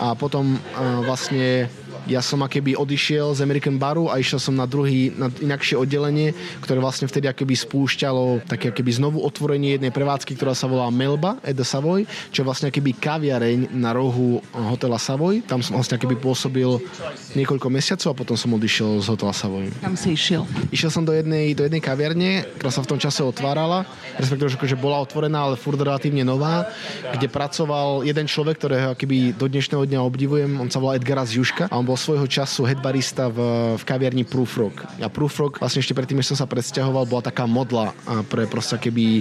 a potom uh, vlastne ja som akéby odišiel z American Baru a išiel som na druhý, na inakšie oddelenie, ktoré vlastne vtedy akéby spúšťalo také akéby znovu otvorenie jednej prevádzky, ktorá sa volá Melba at the Savoy, čo je vlastne akéby kaviareň na rohu hotela Savoy. Tam som vlastne akéby pôsobil niekoľko mesiacov a potom som odišiel z hotela Savoy. Kam si išiel? Išiel som do jednej, do jednej kaviarne, ktorá sa v tom čase otvárala, respektíve, že bola otvorená, ale furt relatívne nová, kde pracoval jeden človek, ktorého akéby do dnešného dňa obdivujem, on sa volá Edgar Juška a on bol svojho času headbarista v, v kaviarni Proofrog. A Proofrog, vlastne ešte predtým, než som sa presťahoval, bola taká modla pre proste keby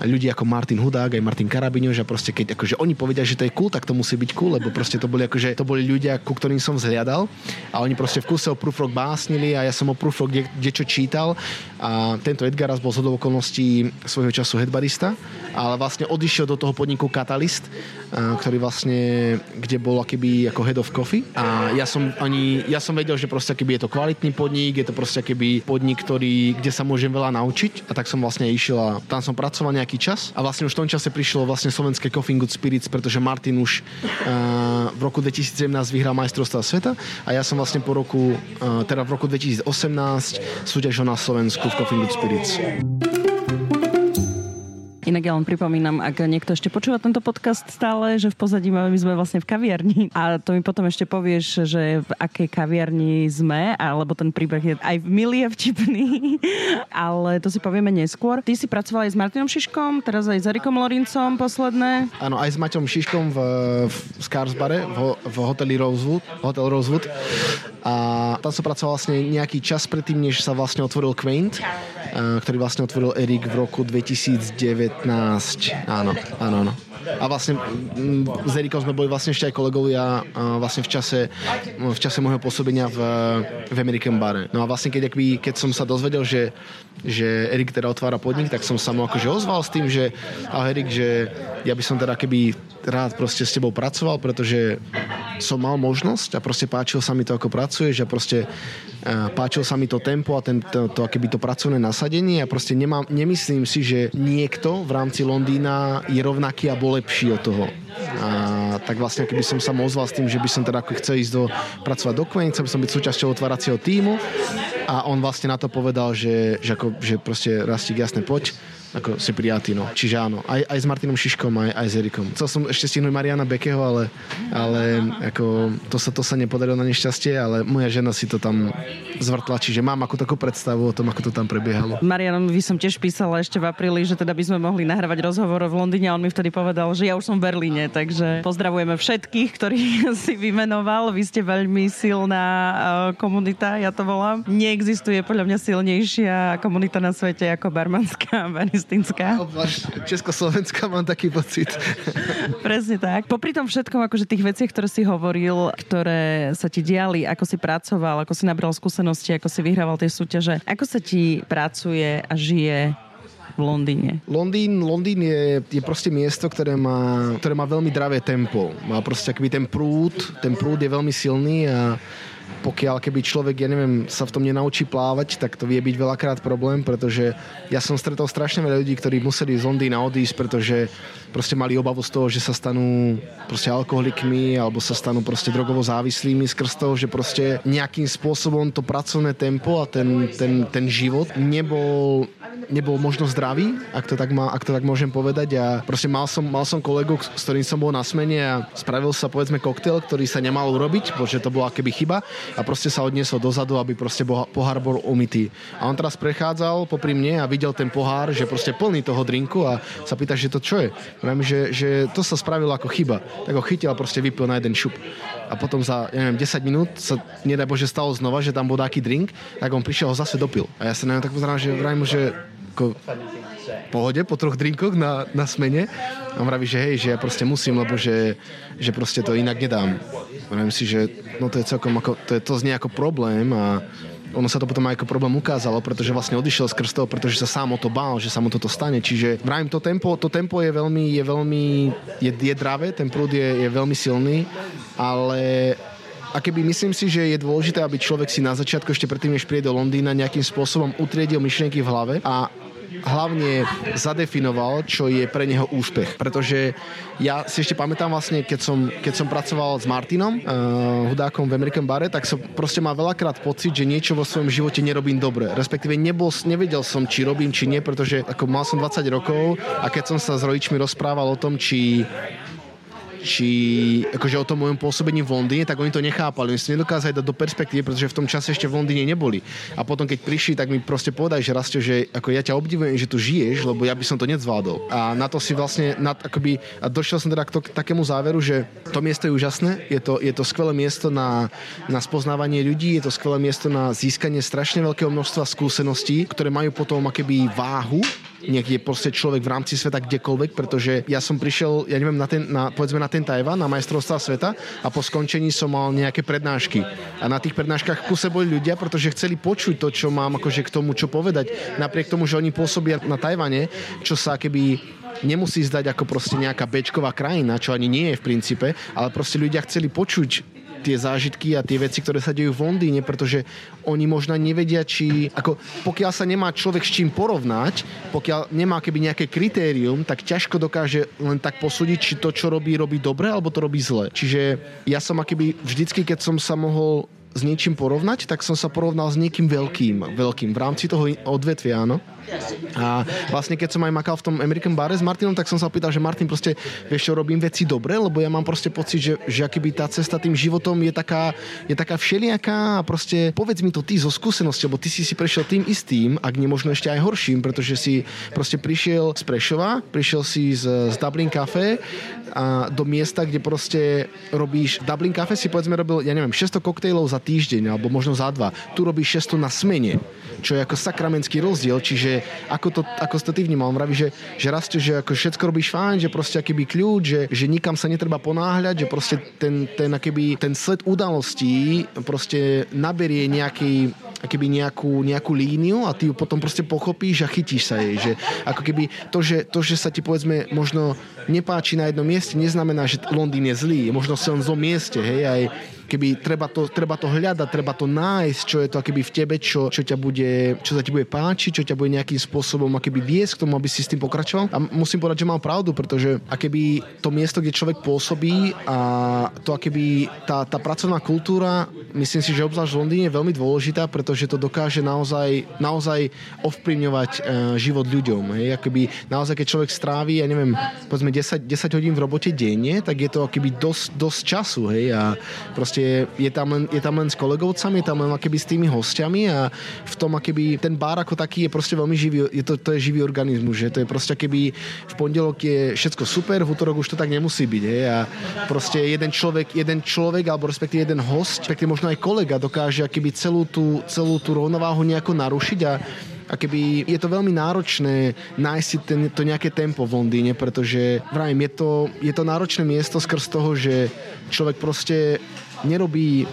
ľudí ako Martin Hudák, aj Martin Karabiňo, že proste keď akože oni povedia, že to je cool, tak to musí byť cool, lebo proste to boli akože, to boli ľudia, ku ktorým som vzhliadal a oni proste v kuse o Proofrog básnili a ja som o Proofrog kde, čo čítal a tento Edgar bol z okolností svojho času headbarista, ale vlastne odišiel do toho podniku Catalyst, ktorý vlastne, kde bol akýby ako head of coffee a ja som ani, ja som vedel, že proste akýby je to kvalitný podnik, je to proste akýby podnik, ktorý, kde sa môžem veľa naučiť a tak som vlastne išiel a tam som pracoval nejaký čas a vlastne už v tom čase prišlo vlastne slovenské Coffee Good Spirits, pretože Martin už uh, v roku 2017 vyhral majstrovstva sveta a ja som vlastne po roku, uh, teda v roku 2018 súťažil na Slovensku v Coffee Good Spirits. Inak ja len pripomínam, ak niekto ešte počúva tento podcast stále, že v pozadí my sme vlastne v kaviarni a to mi potom ešte povieš, že v akej kaviarni sme, alebo ten príbeh je aj milý a vtipný, ale to si povieme neskôr. Ty si pracoval aj s Martinom Šiškom, teraz aj s Erikom Lorincom posledné. Áno, aj s Maťom Šiškom v, v Skarsbare, v, v hoteli Rosewood, hotel Rosewood. A tam som pracoval vlastne nejaký čas predtým, než sa vlastne otvoril Quaint, ktorý vlastne otvoril Erik v roku 2019 áno, áno, áno. A vlastne mm, s Erikom sme boli vlastne ešte aj kolegovia vlastne v čase, v čase môjho pôsobenia v, v American Bare. No a vlastne keď, akby, keď som sa dozvedel, že, že Erik teda otvára podnik, tak som sa mu akože ozval s tým, že a Erik, že ja by som teda keby rád proste s tebou pracoval, pretože som mal možnosť a proste páčil sa mi to, ako pracuješ a proste páčil sa mi to tempo a ten, to, to akéby to pracovné nasadenie a proste nemám, nemyslím si, že niekto v rámci Londýna je rovnaký a bol lepší od toho. A tak vlastne keby som sa ozval s tým, že by som teda ako chcel ísť do, pracovať do Queen, chcel by som byť súčasťou otváracieho týmu a on vlastne na to povedal, že, že, ako, že proste Rastík, jasne, poď ako si prijatý, no. Čiže áno, aj, aj s Martinom Šiškom, aj, aj s Erikom. Chcel som ešte stihnúť Mariana Bekeho, ale, ale ako, to, sa, to sa nepodarilo na nešťastie, ale moja žena si to tam zvrtla, čiže mám ako takú predstavu o tom, ako to tam prebiehalo. Marianom, vy som tiež písala ešte v apríli, že teda by sme mohli nahrávať rozhovor v Londýne a on mi vtedy povedal, že ja už som v Berlíne, takže pozdravujeme všetkých, ktorých si vymenoval. Vy ste veľmi silná uh, komunita, ja to volám. Neexistuje podľa mňa silnejšia komunita na svete ako barmanská palestinská. Československá mám taký pocit. Presne tak. Popri tom všetkom, akože tých veciach, ktoré si hovoril, ktoré sa ti diali, ako si pracoval, ako si nabral skúsenosti, ako si vyhrával tie súťaže, ako sa ti pracuje a žije v Londýne? Londýn, Londýn je, je proste miesto, ktoré má, ktoré má veľmi dravé tempo. Má proste aký ten prúd, ten prúd je veľmi silný a pokiaľ keby človek, ja neviem, sa v tom nenaučí plávať, tak to vie byť veľakrát problém, pretože ja som stretol strašne veľa ľudí, ktorí museli z Londýna odísť, pretože proste mali obavu z toho, že sa stanú proste alkoholikmi alebo sa stanú proste drogovo závislými skrz toho, že proste nejakým spôsobom to pracovné tempo a ten, ten, ten život nebol nebol možno zdravý, ak to tak, má, ak to tak môžem povedať. A proste mal som, mal som kolegu, s ktorým som bol na smene a spravil sa povedzme koktail, ktorý sa nemal urobiť, pretože to bola keby chyba a proste sa odniesol dozadu, aby proste pohár bol umytý. A on teraz prechádzal popri mne a videl ten pohár, že proste plný toho drinku a sa pýta, že to čo je. Vravím, že, že to sa spravilo ako chyba. Tak ho chytil a proste vypil na jeden šup. A potom za, ja neviem, 10 minút sa, nedaj Bože, stalo znova, že tam bol taký drink, tak on prišiel ho zase dopil. A ja sa na tak pozerám, že vravím, že ako, pohode po troch drinkoch na, na smene a vraví, že hej, že ja proste musím, lebo že, že proste to inak nedám. Vravím si, že no to je celkom ako, to, je, to znie ako problém a ono sa to potom aj ako problém ukázalo, pretože vlastne odišiel z krstov, pretože sa sám o to bál, že sa mu toto stane. Čiže vravím, to tempo, to tempo je veľmi, je veľmi, je, je dravé, ten prúd je, je veľmi silný, ale a keby myslím si, že je dôležité, aby človek si na začiatku ešte predtým, než príde do Londýna, nejakým spôsobom utriedil myšlienky v hlave a hlavne zadefinoval, čo je pre neho úspech. Pretože ja si ešte pamätám vlastne, keď som, keď som pracoval s Martinom, uh, hudákom v American Bare, tak som proste mal veľakrát pocit, že niečo vo svojom živote nerobím dobre. Respektíve nebol, nevedel som, či robím, či nie, pretože ako mal som 20 rokov a keď som sa s rodičmi rozprával o tom, či či akože o tom mojom pôsobení v Londýne, tak oni to nechápali. Oni si nedokázali dať do perspektívy, pretože v tom čase ešte v Londýne neboli. A potom, keď prišli, tak mi proste povedali, že rastie, že ako ja ťa obdivujem, že tu žiješ, lebo ja by som to nezvládol. A na to si vlastne, na, akoby, a došiel som teda k, to, k takému záveru, že to miesto je úžasné, je to, je to skvelé miesto na, na spoznávanie ľudí, je to skvelé miesto na získanie strašne veľkého množstva skúseností, ktoré majú potom akéby váhu je proste človek v rámci sveta kdekoľvek, pretože ja som prišiel, ja neviem, na ten, na, povedzme na ten Tajvan, na majstrovstvá sveta a po skončení som mal nejaké prednášky. A na tých prednáškach kuse boli ľudia, pretože chceli počuť to, čo mám akože k tomu, čo povedať. Napriek tomu, že oni pôsobia na Tajvane, čo sa keby nemusí zdať ako proste nejaká bečková krajina, čo ani nie je v princípe, ale proste ľudia chceli počuť tie zážitky a tie veci, ktoré sa dejú v Londýne, pretože oni možno nevedia, či... Ako, pokiaľ sa nemá človek s čím porovnať, pokiaľ nemá keby nejaké kritérium, tak ťažko dokáže len tak posúdiť, či to, čo robí, robí dobre, alebo to robí zle. Čiže ja som akoby vždycky, keď som sa mohol s niečím porovnať, tak som sa porovnal s niekým veľkým, veľkým v rámci toho odvetvia, áno. A vlastne keď som aj makal v tom American Bare s Martinom, tak som sa opýtal, že Martin proste, vieš čo, robím veci dobre, lebo ja mám proste pocit, že, že akýby tá cesta tým životom je taká, je taká všelijaká a proste povedz mi to ty zo skúsenosti, lebo ty si si prešiel tým istým, ak nie možno ešte aj horším, pretože si proste prišiel z Prešova, prišiel si z, z Dublin Cafe a do miesta, kde proste robíš Dublin Cafe si povedzme robil, ja neviem, 600 koktejlov za týždeň alebo možno za dva. Tu robíš 600 na smene, čo je ako sakramentský rozdiel, čiže ako to, ako to ty vnímal? On vraví, že, že rastie, že ako všetko robíš fajn, že proste akýby kľúč, že, že nikam sa netreba ponáhľať, že proste ten, ten, akýby, ten sled udalostí proste naberie nejaký, keby nejakú, nejakú líniu a ty ju potom proste pochopíš a chytíš sa jej. Že ako keby to že, to, že sa ti povedzme možno nepáči na jednom mieste, neznamená, že Londýn je zlý. Možno si on zlom mieste, hej, aj keby treba to, treba to hľadať, treba to nájsť, čo je to keby v tebe, čo, čo, ťa bude, čo sa ti bude páčiť, čo ťa bude nejakým spôsobom keby viesť k tomu, aby si s tým pokračoval. A musím povedať, že mám pravdu, pretože keby to miesto, kde človek pôsobí a to keby tá, tá pracovná kultúra, myslím si, že obzvlášť v Londýne je veľmi dôležitá, pretože to dokáže naozaj, naozaj ovplyvňovať e, život ľuďom. Hej? Akoby naozaj, keď človek strávi, ja neviem, povedzme 10, 10 hodín v robote denne, tak je to akoby dosť, dosť času. Hej? A proste je tam len, je tam len s kolegovcami, je tam len akéby s tými hostiami a v tom akéby ten bar ako taký je proste veľmi živý, je to, to je živý organizmus, že to je proste akéby v pondelok je všetko super, v útorok už to tak nemusí byť, hej, a proste jeden človek, jeden človek alebo respektíve jeden host, respektíve možno aj kolega dokáže akéby celú tú, celú tú rovnováhu nejako narušiť a a je to veľmi náročné nájsť ten, to nejaké tempo v Londýne, pretože vrajím, je to, je to náročné miesto skrz toho, že človek proste nerobí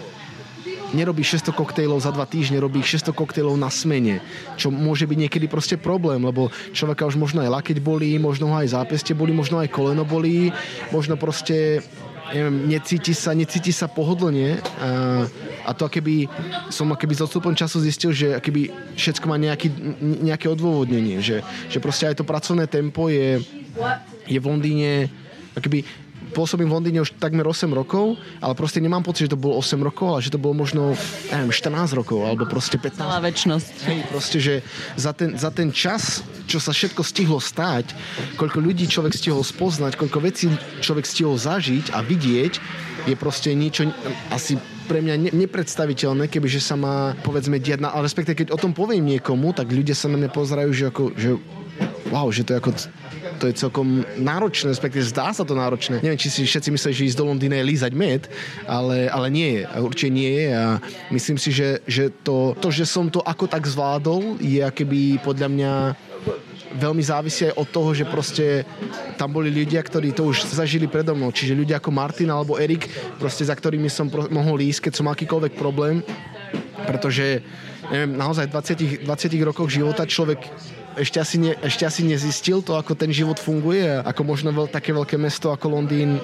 nerobí 600 koktejlov za dva týždne, robí 600 koktejlov na smene, čo môže byť niekedy proste problém, lebo človeka už možno aj lakeť bolí, možno ho aj zápeste bolí, možno aj koleno bolí, možno proste neviem, necíti sa, necíti sa pohodlne a, a to keby som keby s odstupom času zistil, že keby všetko má nejaký, nejaké odôvodnenie, že, že proste aj to pracovné tempo je, je v Londýne keby pôsobím v Londýne už takmer 8 rokov, ale proste nemám pocit, že to bolo 8 rokov, ale že to bolo možno, neviem, 14 rokov, alebo proste 15. Celá väčšnosť. Hej, proste, že za ten, za ten čas, čo sa všetko stihlo stať, koľko ľudí človek stihol spoznať, koľko vecí človek stihol zažiť a vidieť, je proste niečo asi pre mňa ne, nepredstaviteľné, kebyže sa má, povedzme, diať, ale respektive keď o tom poviem niekomu, tak ľudia sa na mňa pozerajú, že ako, že wow, že to je ako to je celkom náročné, respektíve zdá sa to náročné. Neviem, či si všetci mysleli, že ísť do Londýna je lízať med, ale, ale nie je. Určite nie je a myslím si, že, že to, to, že som to ako tak zvládol, je akéby podľa mňa veľmi závisí aj od toho, že proste tam boli ľudia, ktorí to už zažili predo mnou. Čiže ľudia ako Martin alebo Erik, proste za ktorými som pro- mohol ísť, keď som akýkoľvek problém. Pretože neviem, naozaj v 20, 20 rokoch života človek ešte asi, ne, ešte asi nezistil to, ako ten život funguje, ako možno veľ, také veľké mesto ako Londýn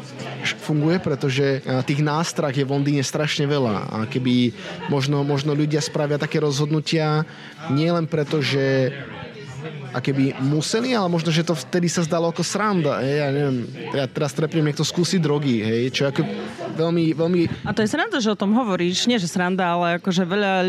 funguje, pretože tých nástrah je v Londýne strašne veľa. A keby možno, možno ľudia spravia také rozhodnutia nie len preto, že a keby museli, ale možno, že to vtedy sa zdalo ako sranda. Hej, ja neviem, ja teraz trepnem, niekto skúsi drogy, hej, čo ako veľmi, veľmi... A to je sranda, že o tom hovoríš. Nie, že sranda, ale akože veľa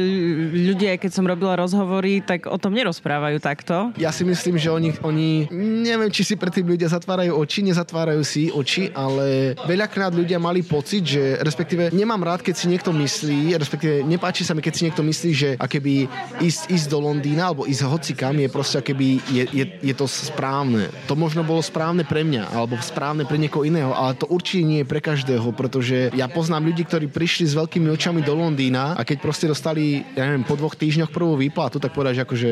ľudí, keď som robila rozhovory, tak o tom nerozprávajú takto. Ja si myslím, že oni, oni neviem, či si pre tým ľudia zatvárajú oči, nezatvárajú si oči, ale veľakrát ľudia mali pocit, že respektíve nemám rád, keď si niekto myslí, respektíve nepáči sa mi, keď si niekto myslí, že akéby ísť, ísť do Londýna alebo ísť hocikam je proste akéby je, je, je to správne. To možno bolo správne pre mňa alebo správne pre niekoho iného, ale to určite nie je pre každého, pretože ja poznám ľudí, ktorí prišli s veľkými očami do Londýna a keď proste dostali, ja neviem, po dvoch týždňoch prvú výplatu, tak povedať, že akože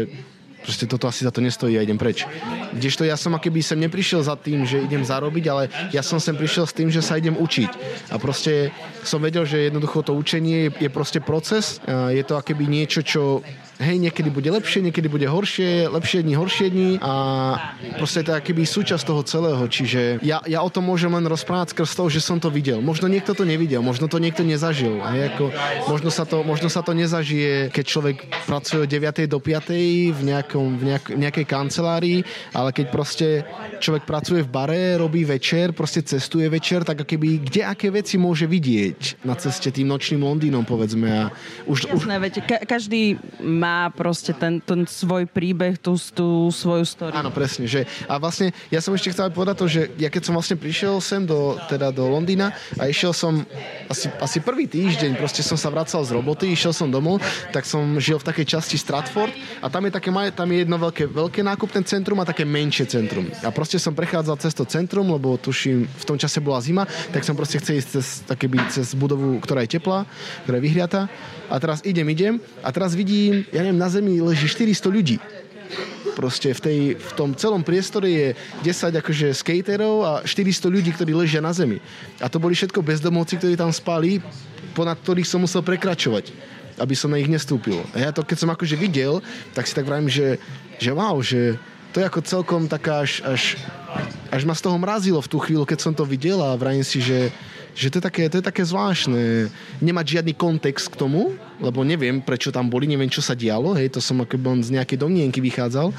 proste toto asi za to nestojí a idem preč. Kdežto ja som akéby sem neprišiel za tým, že idem zarobiť, ale ja som sem prišiel s tým, že sa idem učiť. A proste som vedel, že jednoducho to učenie je, je proste proces, je to akéby niečo, čo hej, niekedy bude lepšie, niekedy bude horšie, lepšie dni, horšie dni a proste to akýby súčasť toho celého, čiže ja, ja o tom môžem len rozprávať skrz toho, že som to videl. Možno niekto to nevidel, možno to niekto nezažil, hej, ako, možno, sa to, možno sa to nezažije, keď človek pracuje od 9. do 5. v, nejakom, v nejak, nejakej kancelárii, ale keď proste človek pracuje v bare, robí večer, proste cestuje večer, tak keby kde aké veci môže vidieť na ceste tým nočným Londýnom, povedzme. A už, Jasné, už... veď, ka- každý má proste ten, ten svoj príbeh, tú, tú svoju story. Áno, presne. Že, a vlastne ja som ešte chcel povedať to, že ja keď som vlastne prišiel sem do, teda do Londýna a išiel som asi, asi prvý týždeň, proste som sa vracal z roboty, išiel som domov, tak som žil v takej časti Stratford a tam je, také, tam je jedno veľké, veľké nákupné centrum a také menšie centrum. A proste som prechádzal cez to centrum, lebo tuším, v tom čase bola zima, tak som proste chcel ísť cez, také cez budovu, ktorá je teplá, ktorá je vyhriatá. A teraz idem, idem a teraz vidím, ja neviem, na zemi leží 400 ľudí proste v, tej, v tom celom priestore je 10 akože skaterov a 400 ľudí, ktorí ležia na zemi. A to boli všetko bezdomovci, ktorí tam spali, ponad ktorých som musel prekračovať aby som na nich nestúpil. A ja to, keď som akože videl, tak si tak vravím, že, že wow, že to je ako celkom taká až, až, až ma z toho mrazilo v tú chvíľu, keď som to videl a vrajím si, že že to je také, to je také zvláštne. Nemať žiadny kontext k tomu, lebo neviem, prečo tam boli, neviem, čo sa dialo, hej, to som ako z nejakej domnienky vychádzal.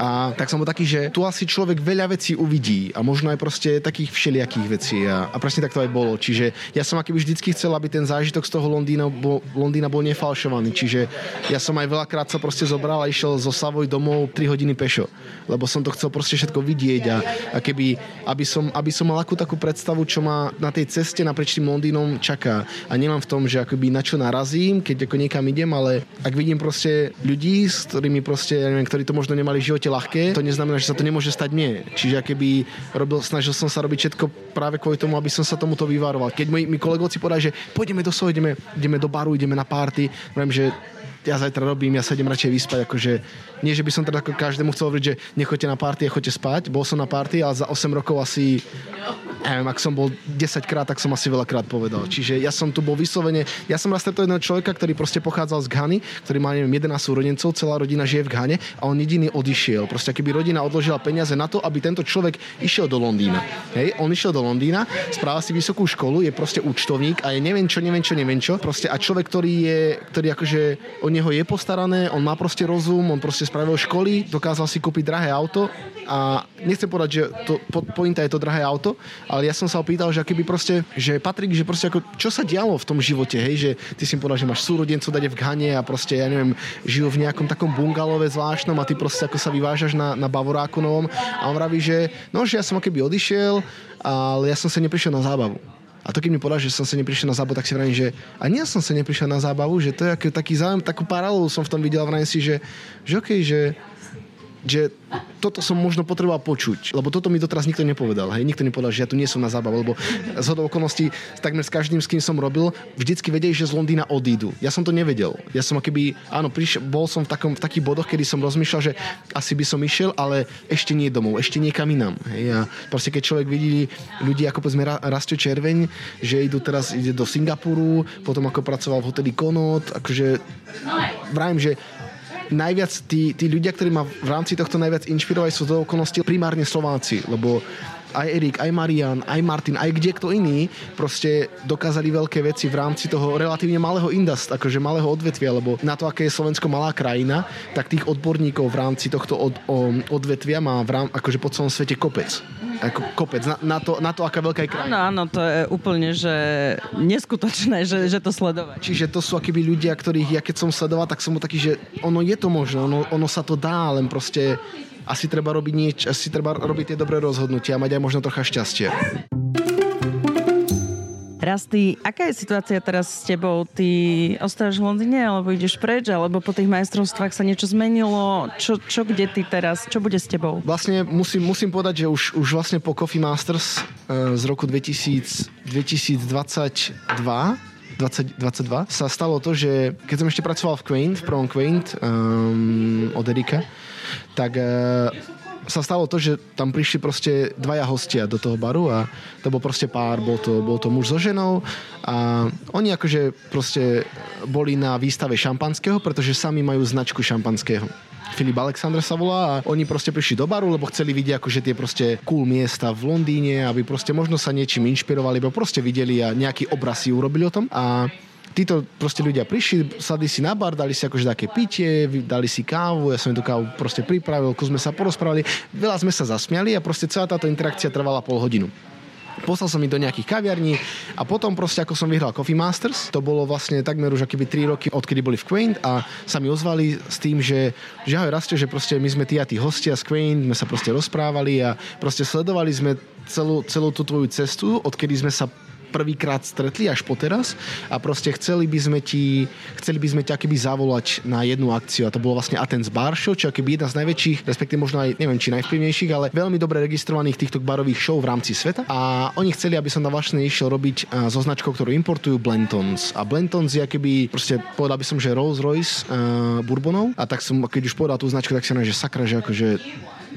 A tak som bol taký, že tu asi človek veľa vecí uvidí a možno aj proste takých všelijakých vecí a, a presne tak to aj bolo. Čiže ja som akýby vždycky chcel, aby ten zážitok z toho Londýna bol, Londýna bol nefalšovaný. Čiže ja som aj veľakrát sa proste zobral a išiel zo Savoj domov 3 hodiny pešo, lebo som to chcel proste všetko vidieť a, a keby, aby som, aby som mal akú takú predstavu, čo ma na tej ceste naprieč tým Londýnom čaká. A nemám v tom, že akoby na čo narazím, keď ako niekam idem, ale ak vidím proste ľudí, s ktorými proste, ja neviem, ktorí to možno nemali v živote ľahké, to neznamená, že sa to nemôže stať mne. Čiže keby robil, snažil som sa robiť všetko práve kvôli tomu, aby som sa tomuto vyvaroval. Keď moji, mi kolegovci povedali, že pôjdeme do soho, ideme, ideme do baru, ideme na party, viem, že ja zajtra robím, ja sa idem radšej vyspať, akože nie, že by som teda každému chcel hovoriť, že nechoďte na party a choďte spať. Bol som na party, ale za 8 rokov asi neviem, ak som bol 10 krát, tak som asi veľakrát povedal. Čiže ja som tu bol vyslovene, ja som raz stretol jedného človeka, ktorý proste pochádzal z Ghany, ktorý má neviem 11 súrodencov, celá rodina žije v Ghane a on jediný odišiel. Proste keby rodina odložila peniaze na to, aby tento človek išiel do Londýna. Hej, on išiel do Londýna, správa si vysokú školu, je proste účtovník a je neviem čo, neviem čo, neviem čo. Proste a človek, ktorý je, ktorý akože o neho je postarané, on má proste rozum, on proste spravil školy, dokázal si kúpiť drahé auto a nechcem povedať, že to, po, pointa je to drahé auto, ale ja som sa opýtal, že aký by proste, že Patrik, že proste ako, čo sa dialo v tom živote, hej, že ty si povedal, že máš súrodencov dať v Ghane a proste, ja neviem, žijú v nejakom takom bungalove zvláštnom a ty proste ako sa vyvážaš na, na Bavoráku novom a on vraví, že no, že ja som keby odišiel, ale ja som sa neprišiel na zábavu. A to keď mi povedal, že som sa neprišiel na zábavu, tak si vravím, že ani ja som sa neprišiel na zábavu, že to je aký, taký záujem, takú paralelu som v tom videl, vravím si, že, že okay, že že toto som možno potreboval počuť, lebo toto mi doteraz nikto nepovedal. Hej, nikto nepovedal, že ja tu nie som na zábavu, lebo z hodou okolností takmer s každým, s kým som robil, vždycky vedeli, že z Londýna odídu. Ja som to nevedel. Ja som akoby, áno, prišiel, bol som v, takom, v takých bodoch, kedy som rozmýšľal, že asi by som išiel, ale ešte nie domov, ešte niekam inám. Hej, a proste keď človek vidí ľudí, ako povedzme Rastio Červeň, že idú teraz ide do Singapuru, potom ako pracoval v hoteli Konot, akože vravím, že najviac tí, tí ľudia, ktorí ma v rámci tohto najviac inšpirovali sú do okolnosti primárne Slováci, lebo aj Erik, aj Marian, aj Martin, aj kde kto iný proste dokázali veľké veci v rámci toho relatívne malého indust, akože malého odvetvia, lebo na to, aké je Slovensko malá krajina, tak tých odborníkov v rámci tohto od, o, odvetvia má v rám, akože po celom svete kopec. ako kopec, na, na, to, na to, aká veľká je krajina. Áno, áno, to je úplne, že neskutočné, že, že to sledovať. Čiže to sú akýby ľudia, ktorých ja keď som sledoval, tak som bol taký, že ono je to možné, ono, ono sa to dá, len proste asi treba robiť nieč, asi treba robiť tie dobré rozhodnutia a mať aj možno trocha šťastie. Rasty, aká je situácia teraz s tebou? Ty ostávaš v Londýne, alebo ideš preč, alebo po tých majstrovstvách sa niečo zmenilo? Čo, čo kde ty teraz? Čo bude s tebou? Vlastne musím, musím povedať, že už, už vlastne po Coffee Masters e, z roku 2000, 2022 2022 sa stalo to, že keď som ešte pracoval v Quaint, v prvom Quaint um, od Erika, tak uh, sa stalo to, že tam prišli proste dvaja hostia do toho baru a to bol proste pár, bol to, bol to muž so ženou a oni akože proste boli na výstave šampanského, pretože sami majú značku šampanského. Filip Alexander sa volá a oni proste prišli do baru, lebo chceli vidieť akože tie proste cool miesta v Londýne, aby proste možno sa niečím inšpirovali, lebo proste videli a nejaký obraz si urobili o tom a títo proste ľudia prišli, sadli si na bar, dali si akože také pitie, dali si kávu, ja som im tú kávu proste pripravil, kus sme sa porozprávali, veľa sme sa zasmiali a proste celá táto interakcia trvala pol hodinu. Poslal som ich do nejakých kaviarní a potom proste ako som vyhral Coffee Masters, to bolo vlastne takmer už akoby 3 roky, odkedy boli v Quaint a sa mi ozvali s tým, že, že ahoj Raste, že proste my sme tí a tí hostia z Quaint, sme sa proste rozprávali a proste sledovali sme celú, celú tú tvoju cestu, odkedy sme sa prvýkrát stretli až po teraz a proste chceli by sme ti, chceli by sme ťa keby zavolať na jednu akciu a to bolo vlastne Athens Bar Show, čo keby jedna z najväčších, respektíve možno aj neviem či najvplyvnejších, ale veľmi dobre registrovaných týchto barových show v rámci sveta. A oni chceli, aby som na vlastne išiel robiť so značkou, ktorú importujú Blentons. A Blentons je keby proste povedal by som, že Rolls Royce uh, Bourbonov. A tak som, keď už povedal tú značku, tak si že sakra, že akože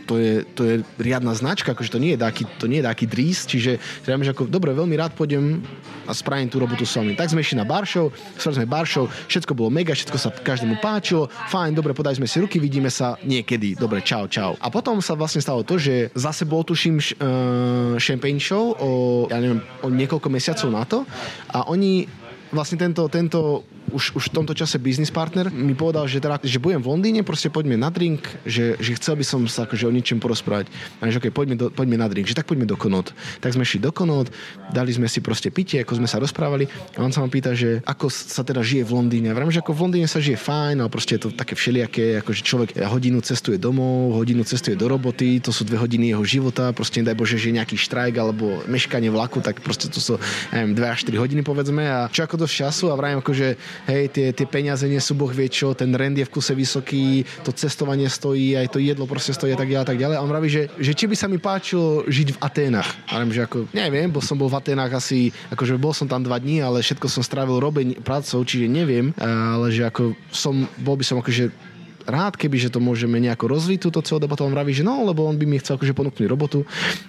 to je, to je riadna značka, akože to nie je taký, to nie je taký dríz, čiže teda že ako, dobre, veľmi rád pôjdem a spravím tú robotu s vami. Tak sme išli na bar show, spravili sme bar show, všetko bolo mega, všetko sa každému páčilo, fajn, dobre, podali sme si ruky, vidíme sa niekedy, dobre, čau, čau. A potom sa vlastne stalo to, že zase bol tuším uh, champagne show o, ja neviem, o niekoľko mesiacov na to a oni vlastne tento, tento už, už v tomto čase business partner mi povedal, že, teda, že budem v Londýne, proste poďme na drink, že, že chcel by som sa akože o ničom porozprávať. A že okay, poďme, do, poďme na drink, že tak poďme do Konot. Tak sme šli do Konot, dali sme si proste pitie, ako sme sa rozprávali a on sa ma pýta, že ako sa teda žije v Londýne. A že ako v Londýne sa žije fajn, ale proste je to také všelijaké, ako že človek hodinu cestuje domov, hodinu cestuje do roboty, to sú dve hodiny jeho života, proste nedaj Bože, že nejaký štrajk alebo meškanie vlaku, tak proste to sú, neviem, 2 až 4 hodiny povedzme a čo ako dosť času a vrajím akože hej, tie, tie peniaze nie sú boh vie čo, ten rent je v kuse vysoký, to cestovanie stojí, aj to jedlo proste stojí a tak ďalej a tak ďalej. A on vraví, že, že či by sa mi páčilo žiť v Aténach. A viem, že ako, neviem, bo som bol v Aténach asi, akože bol som tam dva dní, ale všetko som strávil robeň prácou, čiže neviem, ale že ako som, bol by som akože rád, keby že to môžeme nejako rozviť túto celú debatu. On vraví, že no, lebo on by mi chcel akože ponúknuť robotu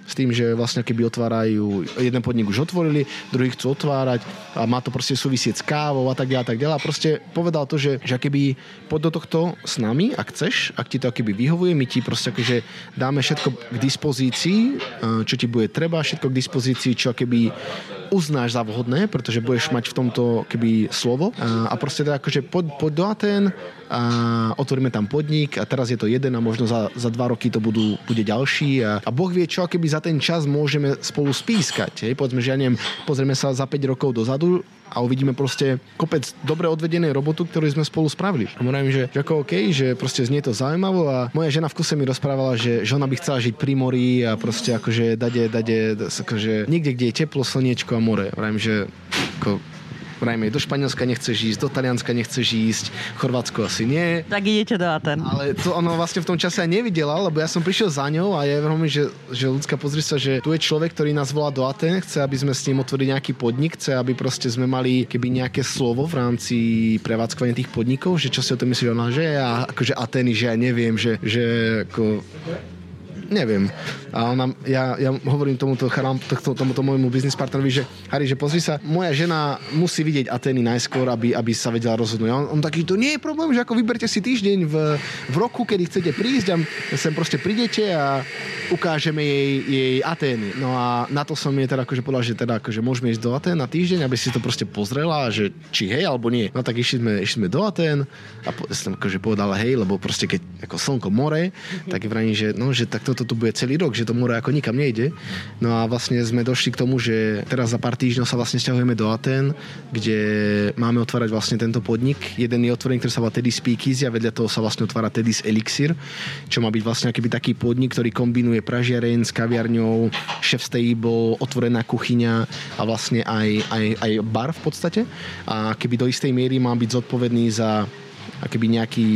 s tým, že vlastne keby otvárajú, jeden podnik už otvorili, druhý chcú otvárať a má to proste súvisieť s kávou a tak ďalej a tak ďalej. A proste povedal to, že, že keby poď do tohto s nami, ak chceš, ak ti to keby vyhovuje, my ti proste akože dáme všetko k dispozícii, čo ti bude treba, všetko k dispozícii, čo keby uznáš za vhodné, pretože budeš mať v tomto keby slovo a, a proste teda akože poď, poď do Aten a otvoríme tam podnik a teraz je to jeden a možno za, za dva roky to budú, bude ďalší a, a Boh vie čo, keby za ten čas môžeme spolu spískať. Hej? Povedzme, že ja neviem, pozrieme sa za 5 rokov dozadu a uvidíme proste kopec dobre odvedenej robotu, ktorú sme spolu spravili. A hovorím, že, že ako OK, že proste znie to zaujímavo a moja žena v kuse mi rozprávala, že, že ona by chcela žiť pri mori a proste akože dade, dade, akože niekde, kde je teplo, slniečko a more. Hovorím, že ako, Vrajme, do Španielska nechceš ísť, do Talianska nechceš ísť, v Chorvátsku asi nie. Tak idete do Aten. Ale to ono vlastne v tom čase aj nevidela, lebo ja som prišiel za ňou a ja veľmi, že, že ľudská pozri sa, že tu je človek, ktorý nás volá do Aten, chce, aby sme s ním otvorili nejaký podnik, chce, aby proste sme mali keby nejaké slovo v rámci prevádzkovania tých podnikov, že čo si o tom myslíš ona, že ja akože Ateny, že ja neviem, že, že ako neviem. A ona, ja, ja hovorím tomuto, charam, tomuto, tomuto môjmu biznis partnerovi, že Harry, že pozri sa, moja žena musí vidieť Atény najskôr, aby, aby sa vedela rozhodnúť. A on, on taký, to nie je problém, že ako vyberte si týždeň v, v roku, kedy chcete prísť a sem proste prídete a ukážeme jej, jej Atény. No a na to som je teda akože povedal, že teda akože môžeme ísť do Atén na týždeň, aby si to proste pozrela, že či hej alebo nie. No tak išli sme, išli sme do Atén a po, som akože povedala hej, lebo proste keď ako slnko more, tak vrajím, že no, že tak to tu bude celý rok, že to more ako nikam nejde. No a vlastne sme došli k tomu, že teraz za pár týždňov sa vlastne stiahujeme do Aten, kde máme otvárať vlastne tento podnik. Jeden je otvorený, ktorý sa volá Teddy's Speakeasy a vedľa toho sa vlastne otvára Teddy's Elixir, čo má byť vlastne akýby taký podnik, ktorý kombinuje pražiareň s kaviarňou, chef stable, otvorená kuchyňa a vlastne aj, aj, aj bar v podstate. A keby do istej miery má byť zodpovedný za akoby nejaký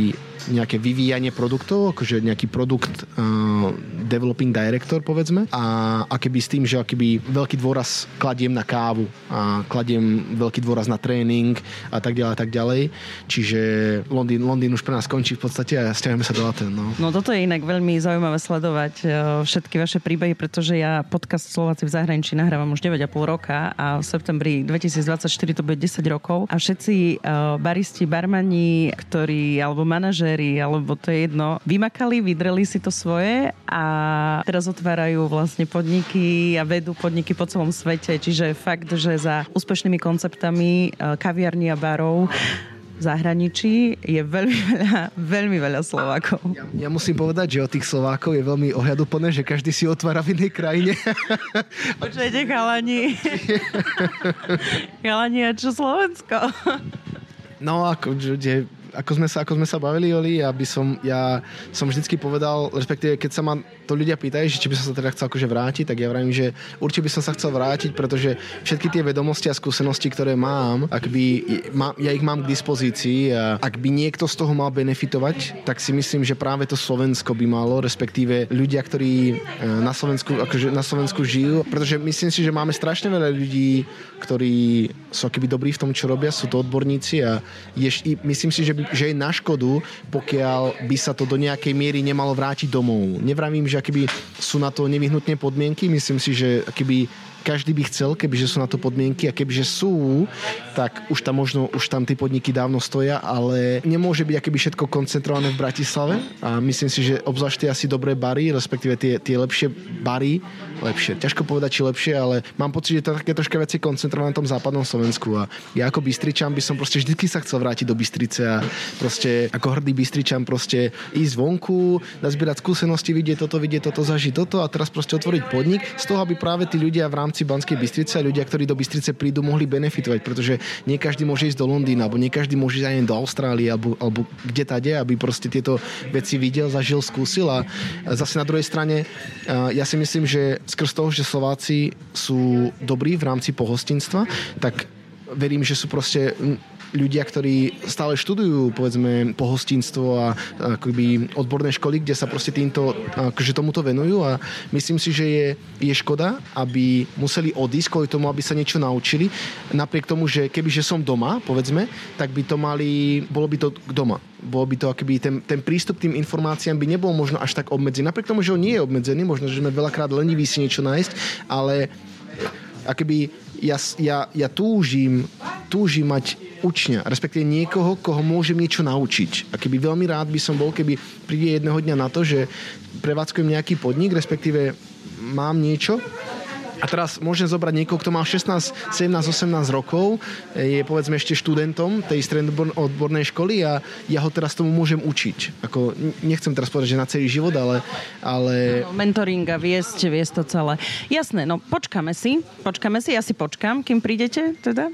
nejaké vyvíjanie produktov, akože nejaký produkt uh, developing director, povedzme. A akéby s tým, že akéby veľký dôraz kladiem na kávu a kladiem veľký dôraz na tréning a tak ďalej a tak ďalej. Čiže Londýn, Londýn už pre nás končí v podstate a stiahujeme sa do Aten. No. no toto je inak veľmi zaujímavé sledovať uh, všetky vaše príbehy, pretože ja podcast Slováci v zahraničí nahrávam už 9,5 roka a v septembri 2024 to bude 10 rokov a všetci uh, baristi, barmani, ktorí, alebo manažéri manažéri, alebo to je jedno, vymakali, vydreli si to svoje a teraz otvárajú vlastne podniky a vedú podniky po celom svete. Čiže fakt, že za úspešnými konceptami e, kaviarní a barov v zahraničí je veľmi veľa, veľmi veľa Slovákov. Ja, ja musím povedať, že o tých Slovákov je veľmi ohľaduplné, že každý si otvára v inej krajine. Počujete, chalani. chalani, a čo Slovensko? No, ako, že ako sme sa, ako sme sa bavili, Oli, ja by som, ja som vždycky povedal, respektíve keď sa ma to ľudia pýtajú, či by som sa teda chcel akože vrátiť, tak ja vravím, že určite by som sa chcel vrátiť, pretože všetky tie vedomosti a skúsenosti, ktoré mám, ak by, ja ich mám k dispozícii a ak by niekto z toho mal benefitovať, tak si myslím, že práve to Slovensko by malo, respektíve ľudia, ktorí e, na Slovensku, akože na Slovensku žijú, pretože myslím si, že máme strašne veľa ľudí, ktorí sú akoby dobrí v tom, čo robia, sú to odborníci a je, myslím si, že že je na škodu, pokiaľ by sa to do nejakej miery nemalo vrátiť domov. Nevravím, že akýby sú na to nevyhnutne podmienky, myslím si, že akýby každý by chcel, kebyže sú na to podmienky a kebyže sú, tak už tam možno, už tam tie podniky dávno stoja, ale nemôže byť akéby všetko koncentrované v Bratislave. A myslím si, že obzvlášť tie asi dobré bary, respektíve tie, tie lepšie bary, lepšie, ťažko povedať, či lepšie, ale mám pocit, že to také troška veci koncentrované na tom západnom Slovensku a ja ako Bystričan by som proste vždy sa chcel vrátiť do Bystrice a proste ako hrdý Bystričan proste ísť vonku, nazbierať skúsenosti, vidieť toto, vidieť toto, zažiť toto a teraz proste otvoriť podnik z toho, aby práve tí ľudia v rámci Banskej Bystrice a ľudia, ktorí do Bystrice prídu, mohli benefitovať, pretože nie každý môže ísť do Londýna, alebo nie každý môže ísť aj do Austrálie, alebo, alebo kde tade, aby proste tieto veci videl, zažil, skúsil a zase na druhej strane ja si myslím, že skrz toho, že Slováci sú dobrí v rámci pohostinstva, tak verím, že sú proste ľudia, ktorí stále študujú, povedzme, pohostinstvo a akoby odborné školy, kde sa proste týmto, akože tomuto venujú a myslím si, že je, je škoda, aby museli odísť kvôli tomu, aby sa niečo naučili. Napriek tomu, že kebyže som doma, povedzme, tak by to mali, bolo by to doma. Bolo by to, akýby ten, ten prístup tým informáciám by nebol možno až tak obmedzený. Napriek tomu, že on nie je obmedzený, možno, že sme veľakrát leniví si niečo nájsť, ale akoby ja, ja, ja túžim, túžim mať učňa, respektíve niekoho, koho môžem niečo naučiť. A keby veľmi rád by som bol, keby príde jedného dňa na to, že prevádzkujem nejaký podnik, respektíve mám niečo, a teraz môžem zobrať niekoho, kto má 16, 17, 18 rokov, je povedzme ešte študentom tej strednej odbornej školy a ja ho teraz tomu môžem učiť. Ako, nechcem teraz povedať, že na celý život, ale... ale... No, mentoring a viesť, viesť to celé. Jasné, no počkáme si, počkáme si, ja si počkám, kým prídete teda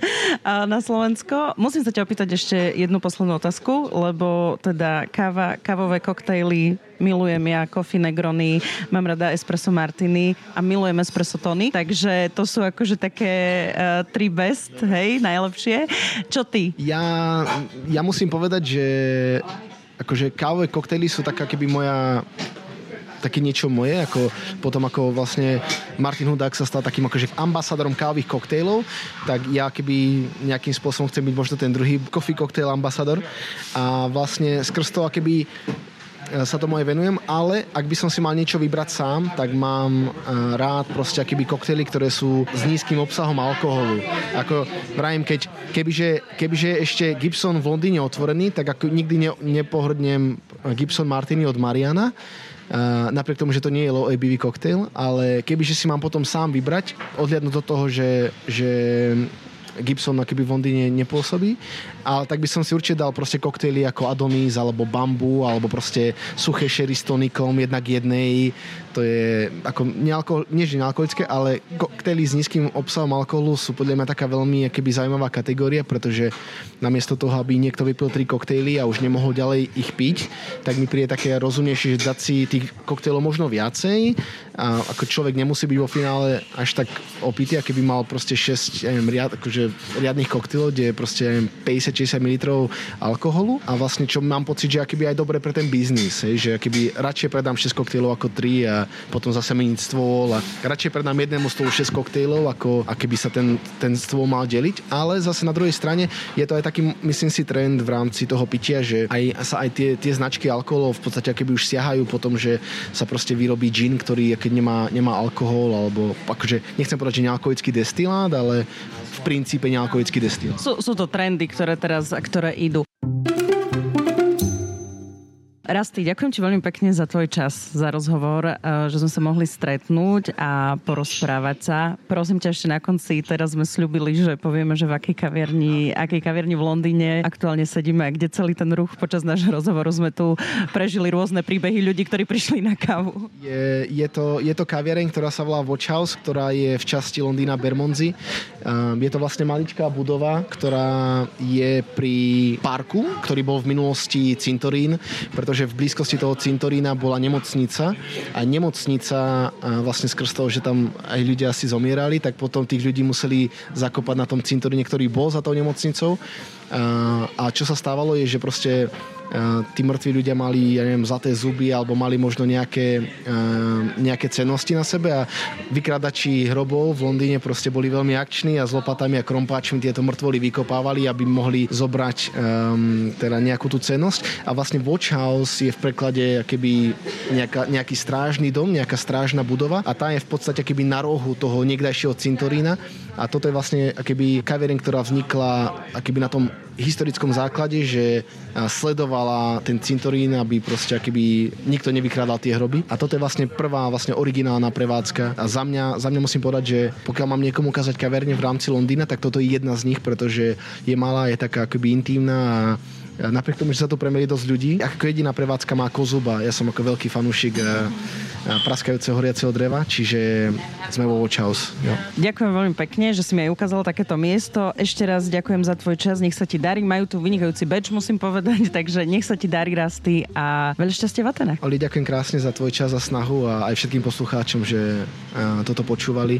na Slovensko. Musím sa ťa opýtať ešte jednu poslednú otázku, lebo teda káva, kávové koktejly milujem ja coffee negrony, mám rada espresso martiny a milujem espresso tony, takže to sú akože také uh, tri best, hej, najlepšie. Čo ty? Ja, ja musím povedať, že akože kávové koktejly sú taká keby moja také niečo moje, ako potom ako vlastne Martin Hudák sa stal takým akože ambasadorom kávových koktejlov, tak ja keby nejakým spôsobom chcem byť možno ten druhý coffee cocktail ambasador a vlastne skrz to keby sa tomu aj venujem, ale ak by som si mal niečo vybrať sám, tak mám e, rád proste akýby koktejly, ktoré sú s nízkym obsahom alkoholu. Ako vrajím, keď, kebyže, kebyže ešte Gibson v Londýne otvorený, tak ako nikdy ne, nepohrdnem Gibson Martini od Mariana, Uh, napriek tomu, že to nie je low ABV cocktail, ale kebyže si mám potom sám vybrať, odhľadnúť do toho, že, že Gibson keby v Londýne nepôsobí, ale tak by som si určite dal proste koktejly ako Adonis alebo Bambu alebo proste suché sherry s tonikom jednak jednej. To je ako nealkohol, nie že nealkoholické, ale koktejly s nízkym obsahom alkoholu sú podľa mňa taká veľmi keby zaujímavá kategória, pretože namiesto toho, aby niekto vypil tri koktejly a už nemohol ďalej ich piť, tak mi príde také rozumnejšie, že dať si tých koktejlov možno viacej. A ako človek nemusí byť vo finále až tak opitý, keby mal proste 6 ja neviem, riad, akože riadných koktejlov, kde je proste 50-60 ml alkoholu. A vlastne čo mám pocit, že akýby aj dobre pre ten biznis, hej, že keby radšej predám 6 koktejlov ako 3 a potom zase meniť stôl a radšej predám jednému stolu 6 koktejlov, ako keby sa ten, ten stôl mal deliť, ale zase na druhej strane je to aj taký, myslím si, trend v rámci toho pitia, že aj sa aj tie, tie značky alkoholov v podstate keby už siahajú po tom, že sa proste vyrobí gin, ktorý keď nemá, nemá alkohol, alebo akože nechcem povedať, že nealkoholický destilát, ale v princípe nealkoholický destilát. Sú, sú to trendy, ktoré teraz, ktoré idú. Rasty, ďakujem ti veľmi pekne za tvoj čas, za rozhovor, eh, že sme sa mohli stretnúť a porozprávať sa. Prosím ťa ešte na konci, teraz sme slúbili, že povieme, že v akej kaviarni, akej kaviarni v Londýne aktuálne sedíme kde celý ten ruch počas nášho rozhovoru sme tu prežili rôzne príbehy ľudí, ktorí prišli na kávu. Je, je, to, je to kaviareň, ktorá sa volá Watch House, ktorá je v časti Londýna Bermondsey. Um, je to vlastne maličká budova, ktorá je pri parku, ktorý bol v minulosti cintorín, pretože že v blízkosti toho cintorína bola nemocnica a nemocnica vlastne skrz toho, že tam aj ľudia asi zomierali, tak potom tých ľudí museli zakopať na tom cintoríne, ktorý bol za tou nemocnicou. A čo sa stávalo je, že proste tí mŕtvi ľudia mali, ja neviem, zlaté zuby alebo mali možno nejaké, nejaké cennosti na sebe a vykradači hrobov v Londýne proste boli veľmi akční a s lopatami a krompáčmi tieto mŕtvoly vykopávali, aby mohli zobrať um, teda nejakú tú cenosť. A vlastne Watch House je v preklade keby nejaká, nejaký strážny dom, nejaká strážna budova a tá je v podstate keby na rohu toho niekdajšieho cintorína a toto je vlastne keby kaviareň, ktorá vznikla keby na tom historickom základe, že sledovala ten cintorín, aby proste keby nikto nevykradal tie hroby. A toto je vlastne prvá vlastne originálna prevádzka. A za mňa, za mňa musím povedať, že pokiaľ mám niekomu ukázať kaverne v rámci Londýna, tak toto je jedna z nich, pretože je malá, je taká akoby intímna a napriek tomu, že sa tu premeli dosť ľudí, ako jediná prevádzka má kozuba. Ja som ako veľký fanúšik praskajúceho horiaceho dreva, čiže sme vo Watch House. Jo. Ďakujem veľmi pekne, že si mi aj ukázal takéto miesto. Ešte raz ďakujem za tvoj čas, nech sa ti darí. Majú tu vynikajúci beč, musím povedať, takže nech sa ti darí rasty a veľa šťastia v Atenách. Oli, ďakujem krásne za tvoj čas a snahu a aj všetkým poslucháčom, že toto počúvali.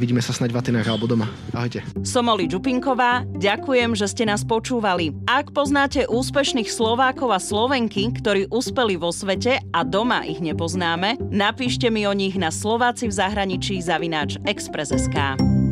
Vidíme sa snať v Atenách alebo doma. Ahojte. Som Oli Čupinková, ďakujem, že ste nás počúvali. Ak poznáte úspešných Slovákov a Slovenky, ktorí uspeli vo svete a doma ich nepoznáme, Napíšte mi o nich na Slováci v zahraničí zavináč Express.sk.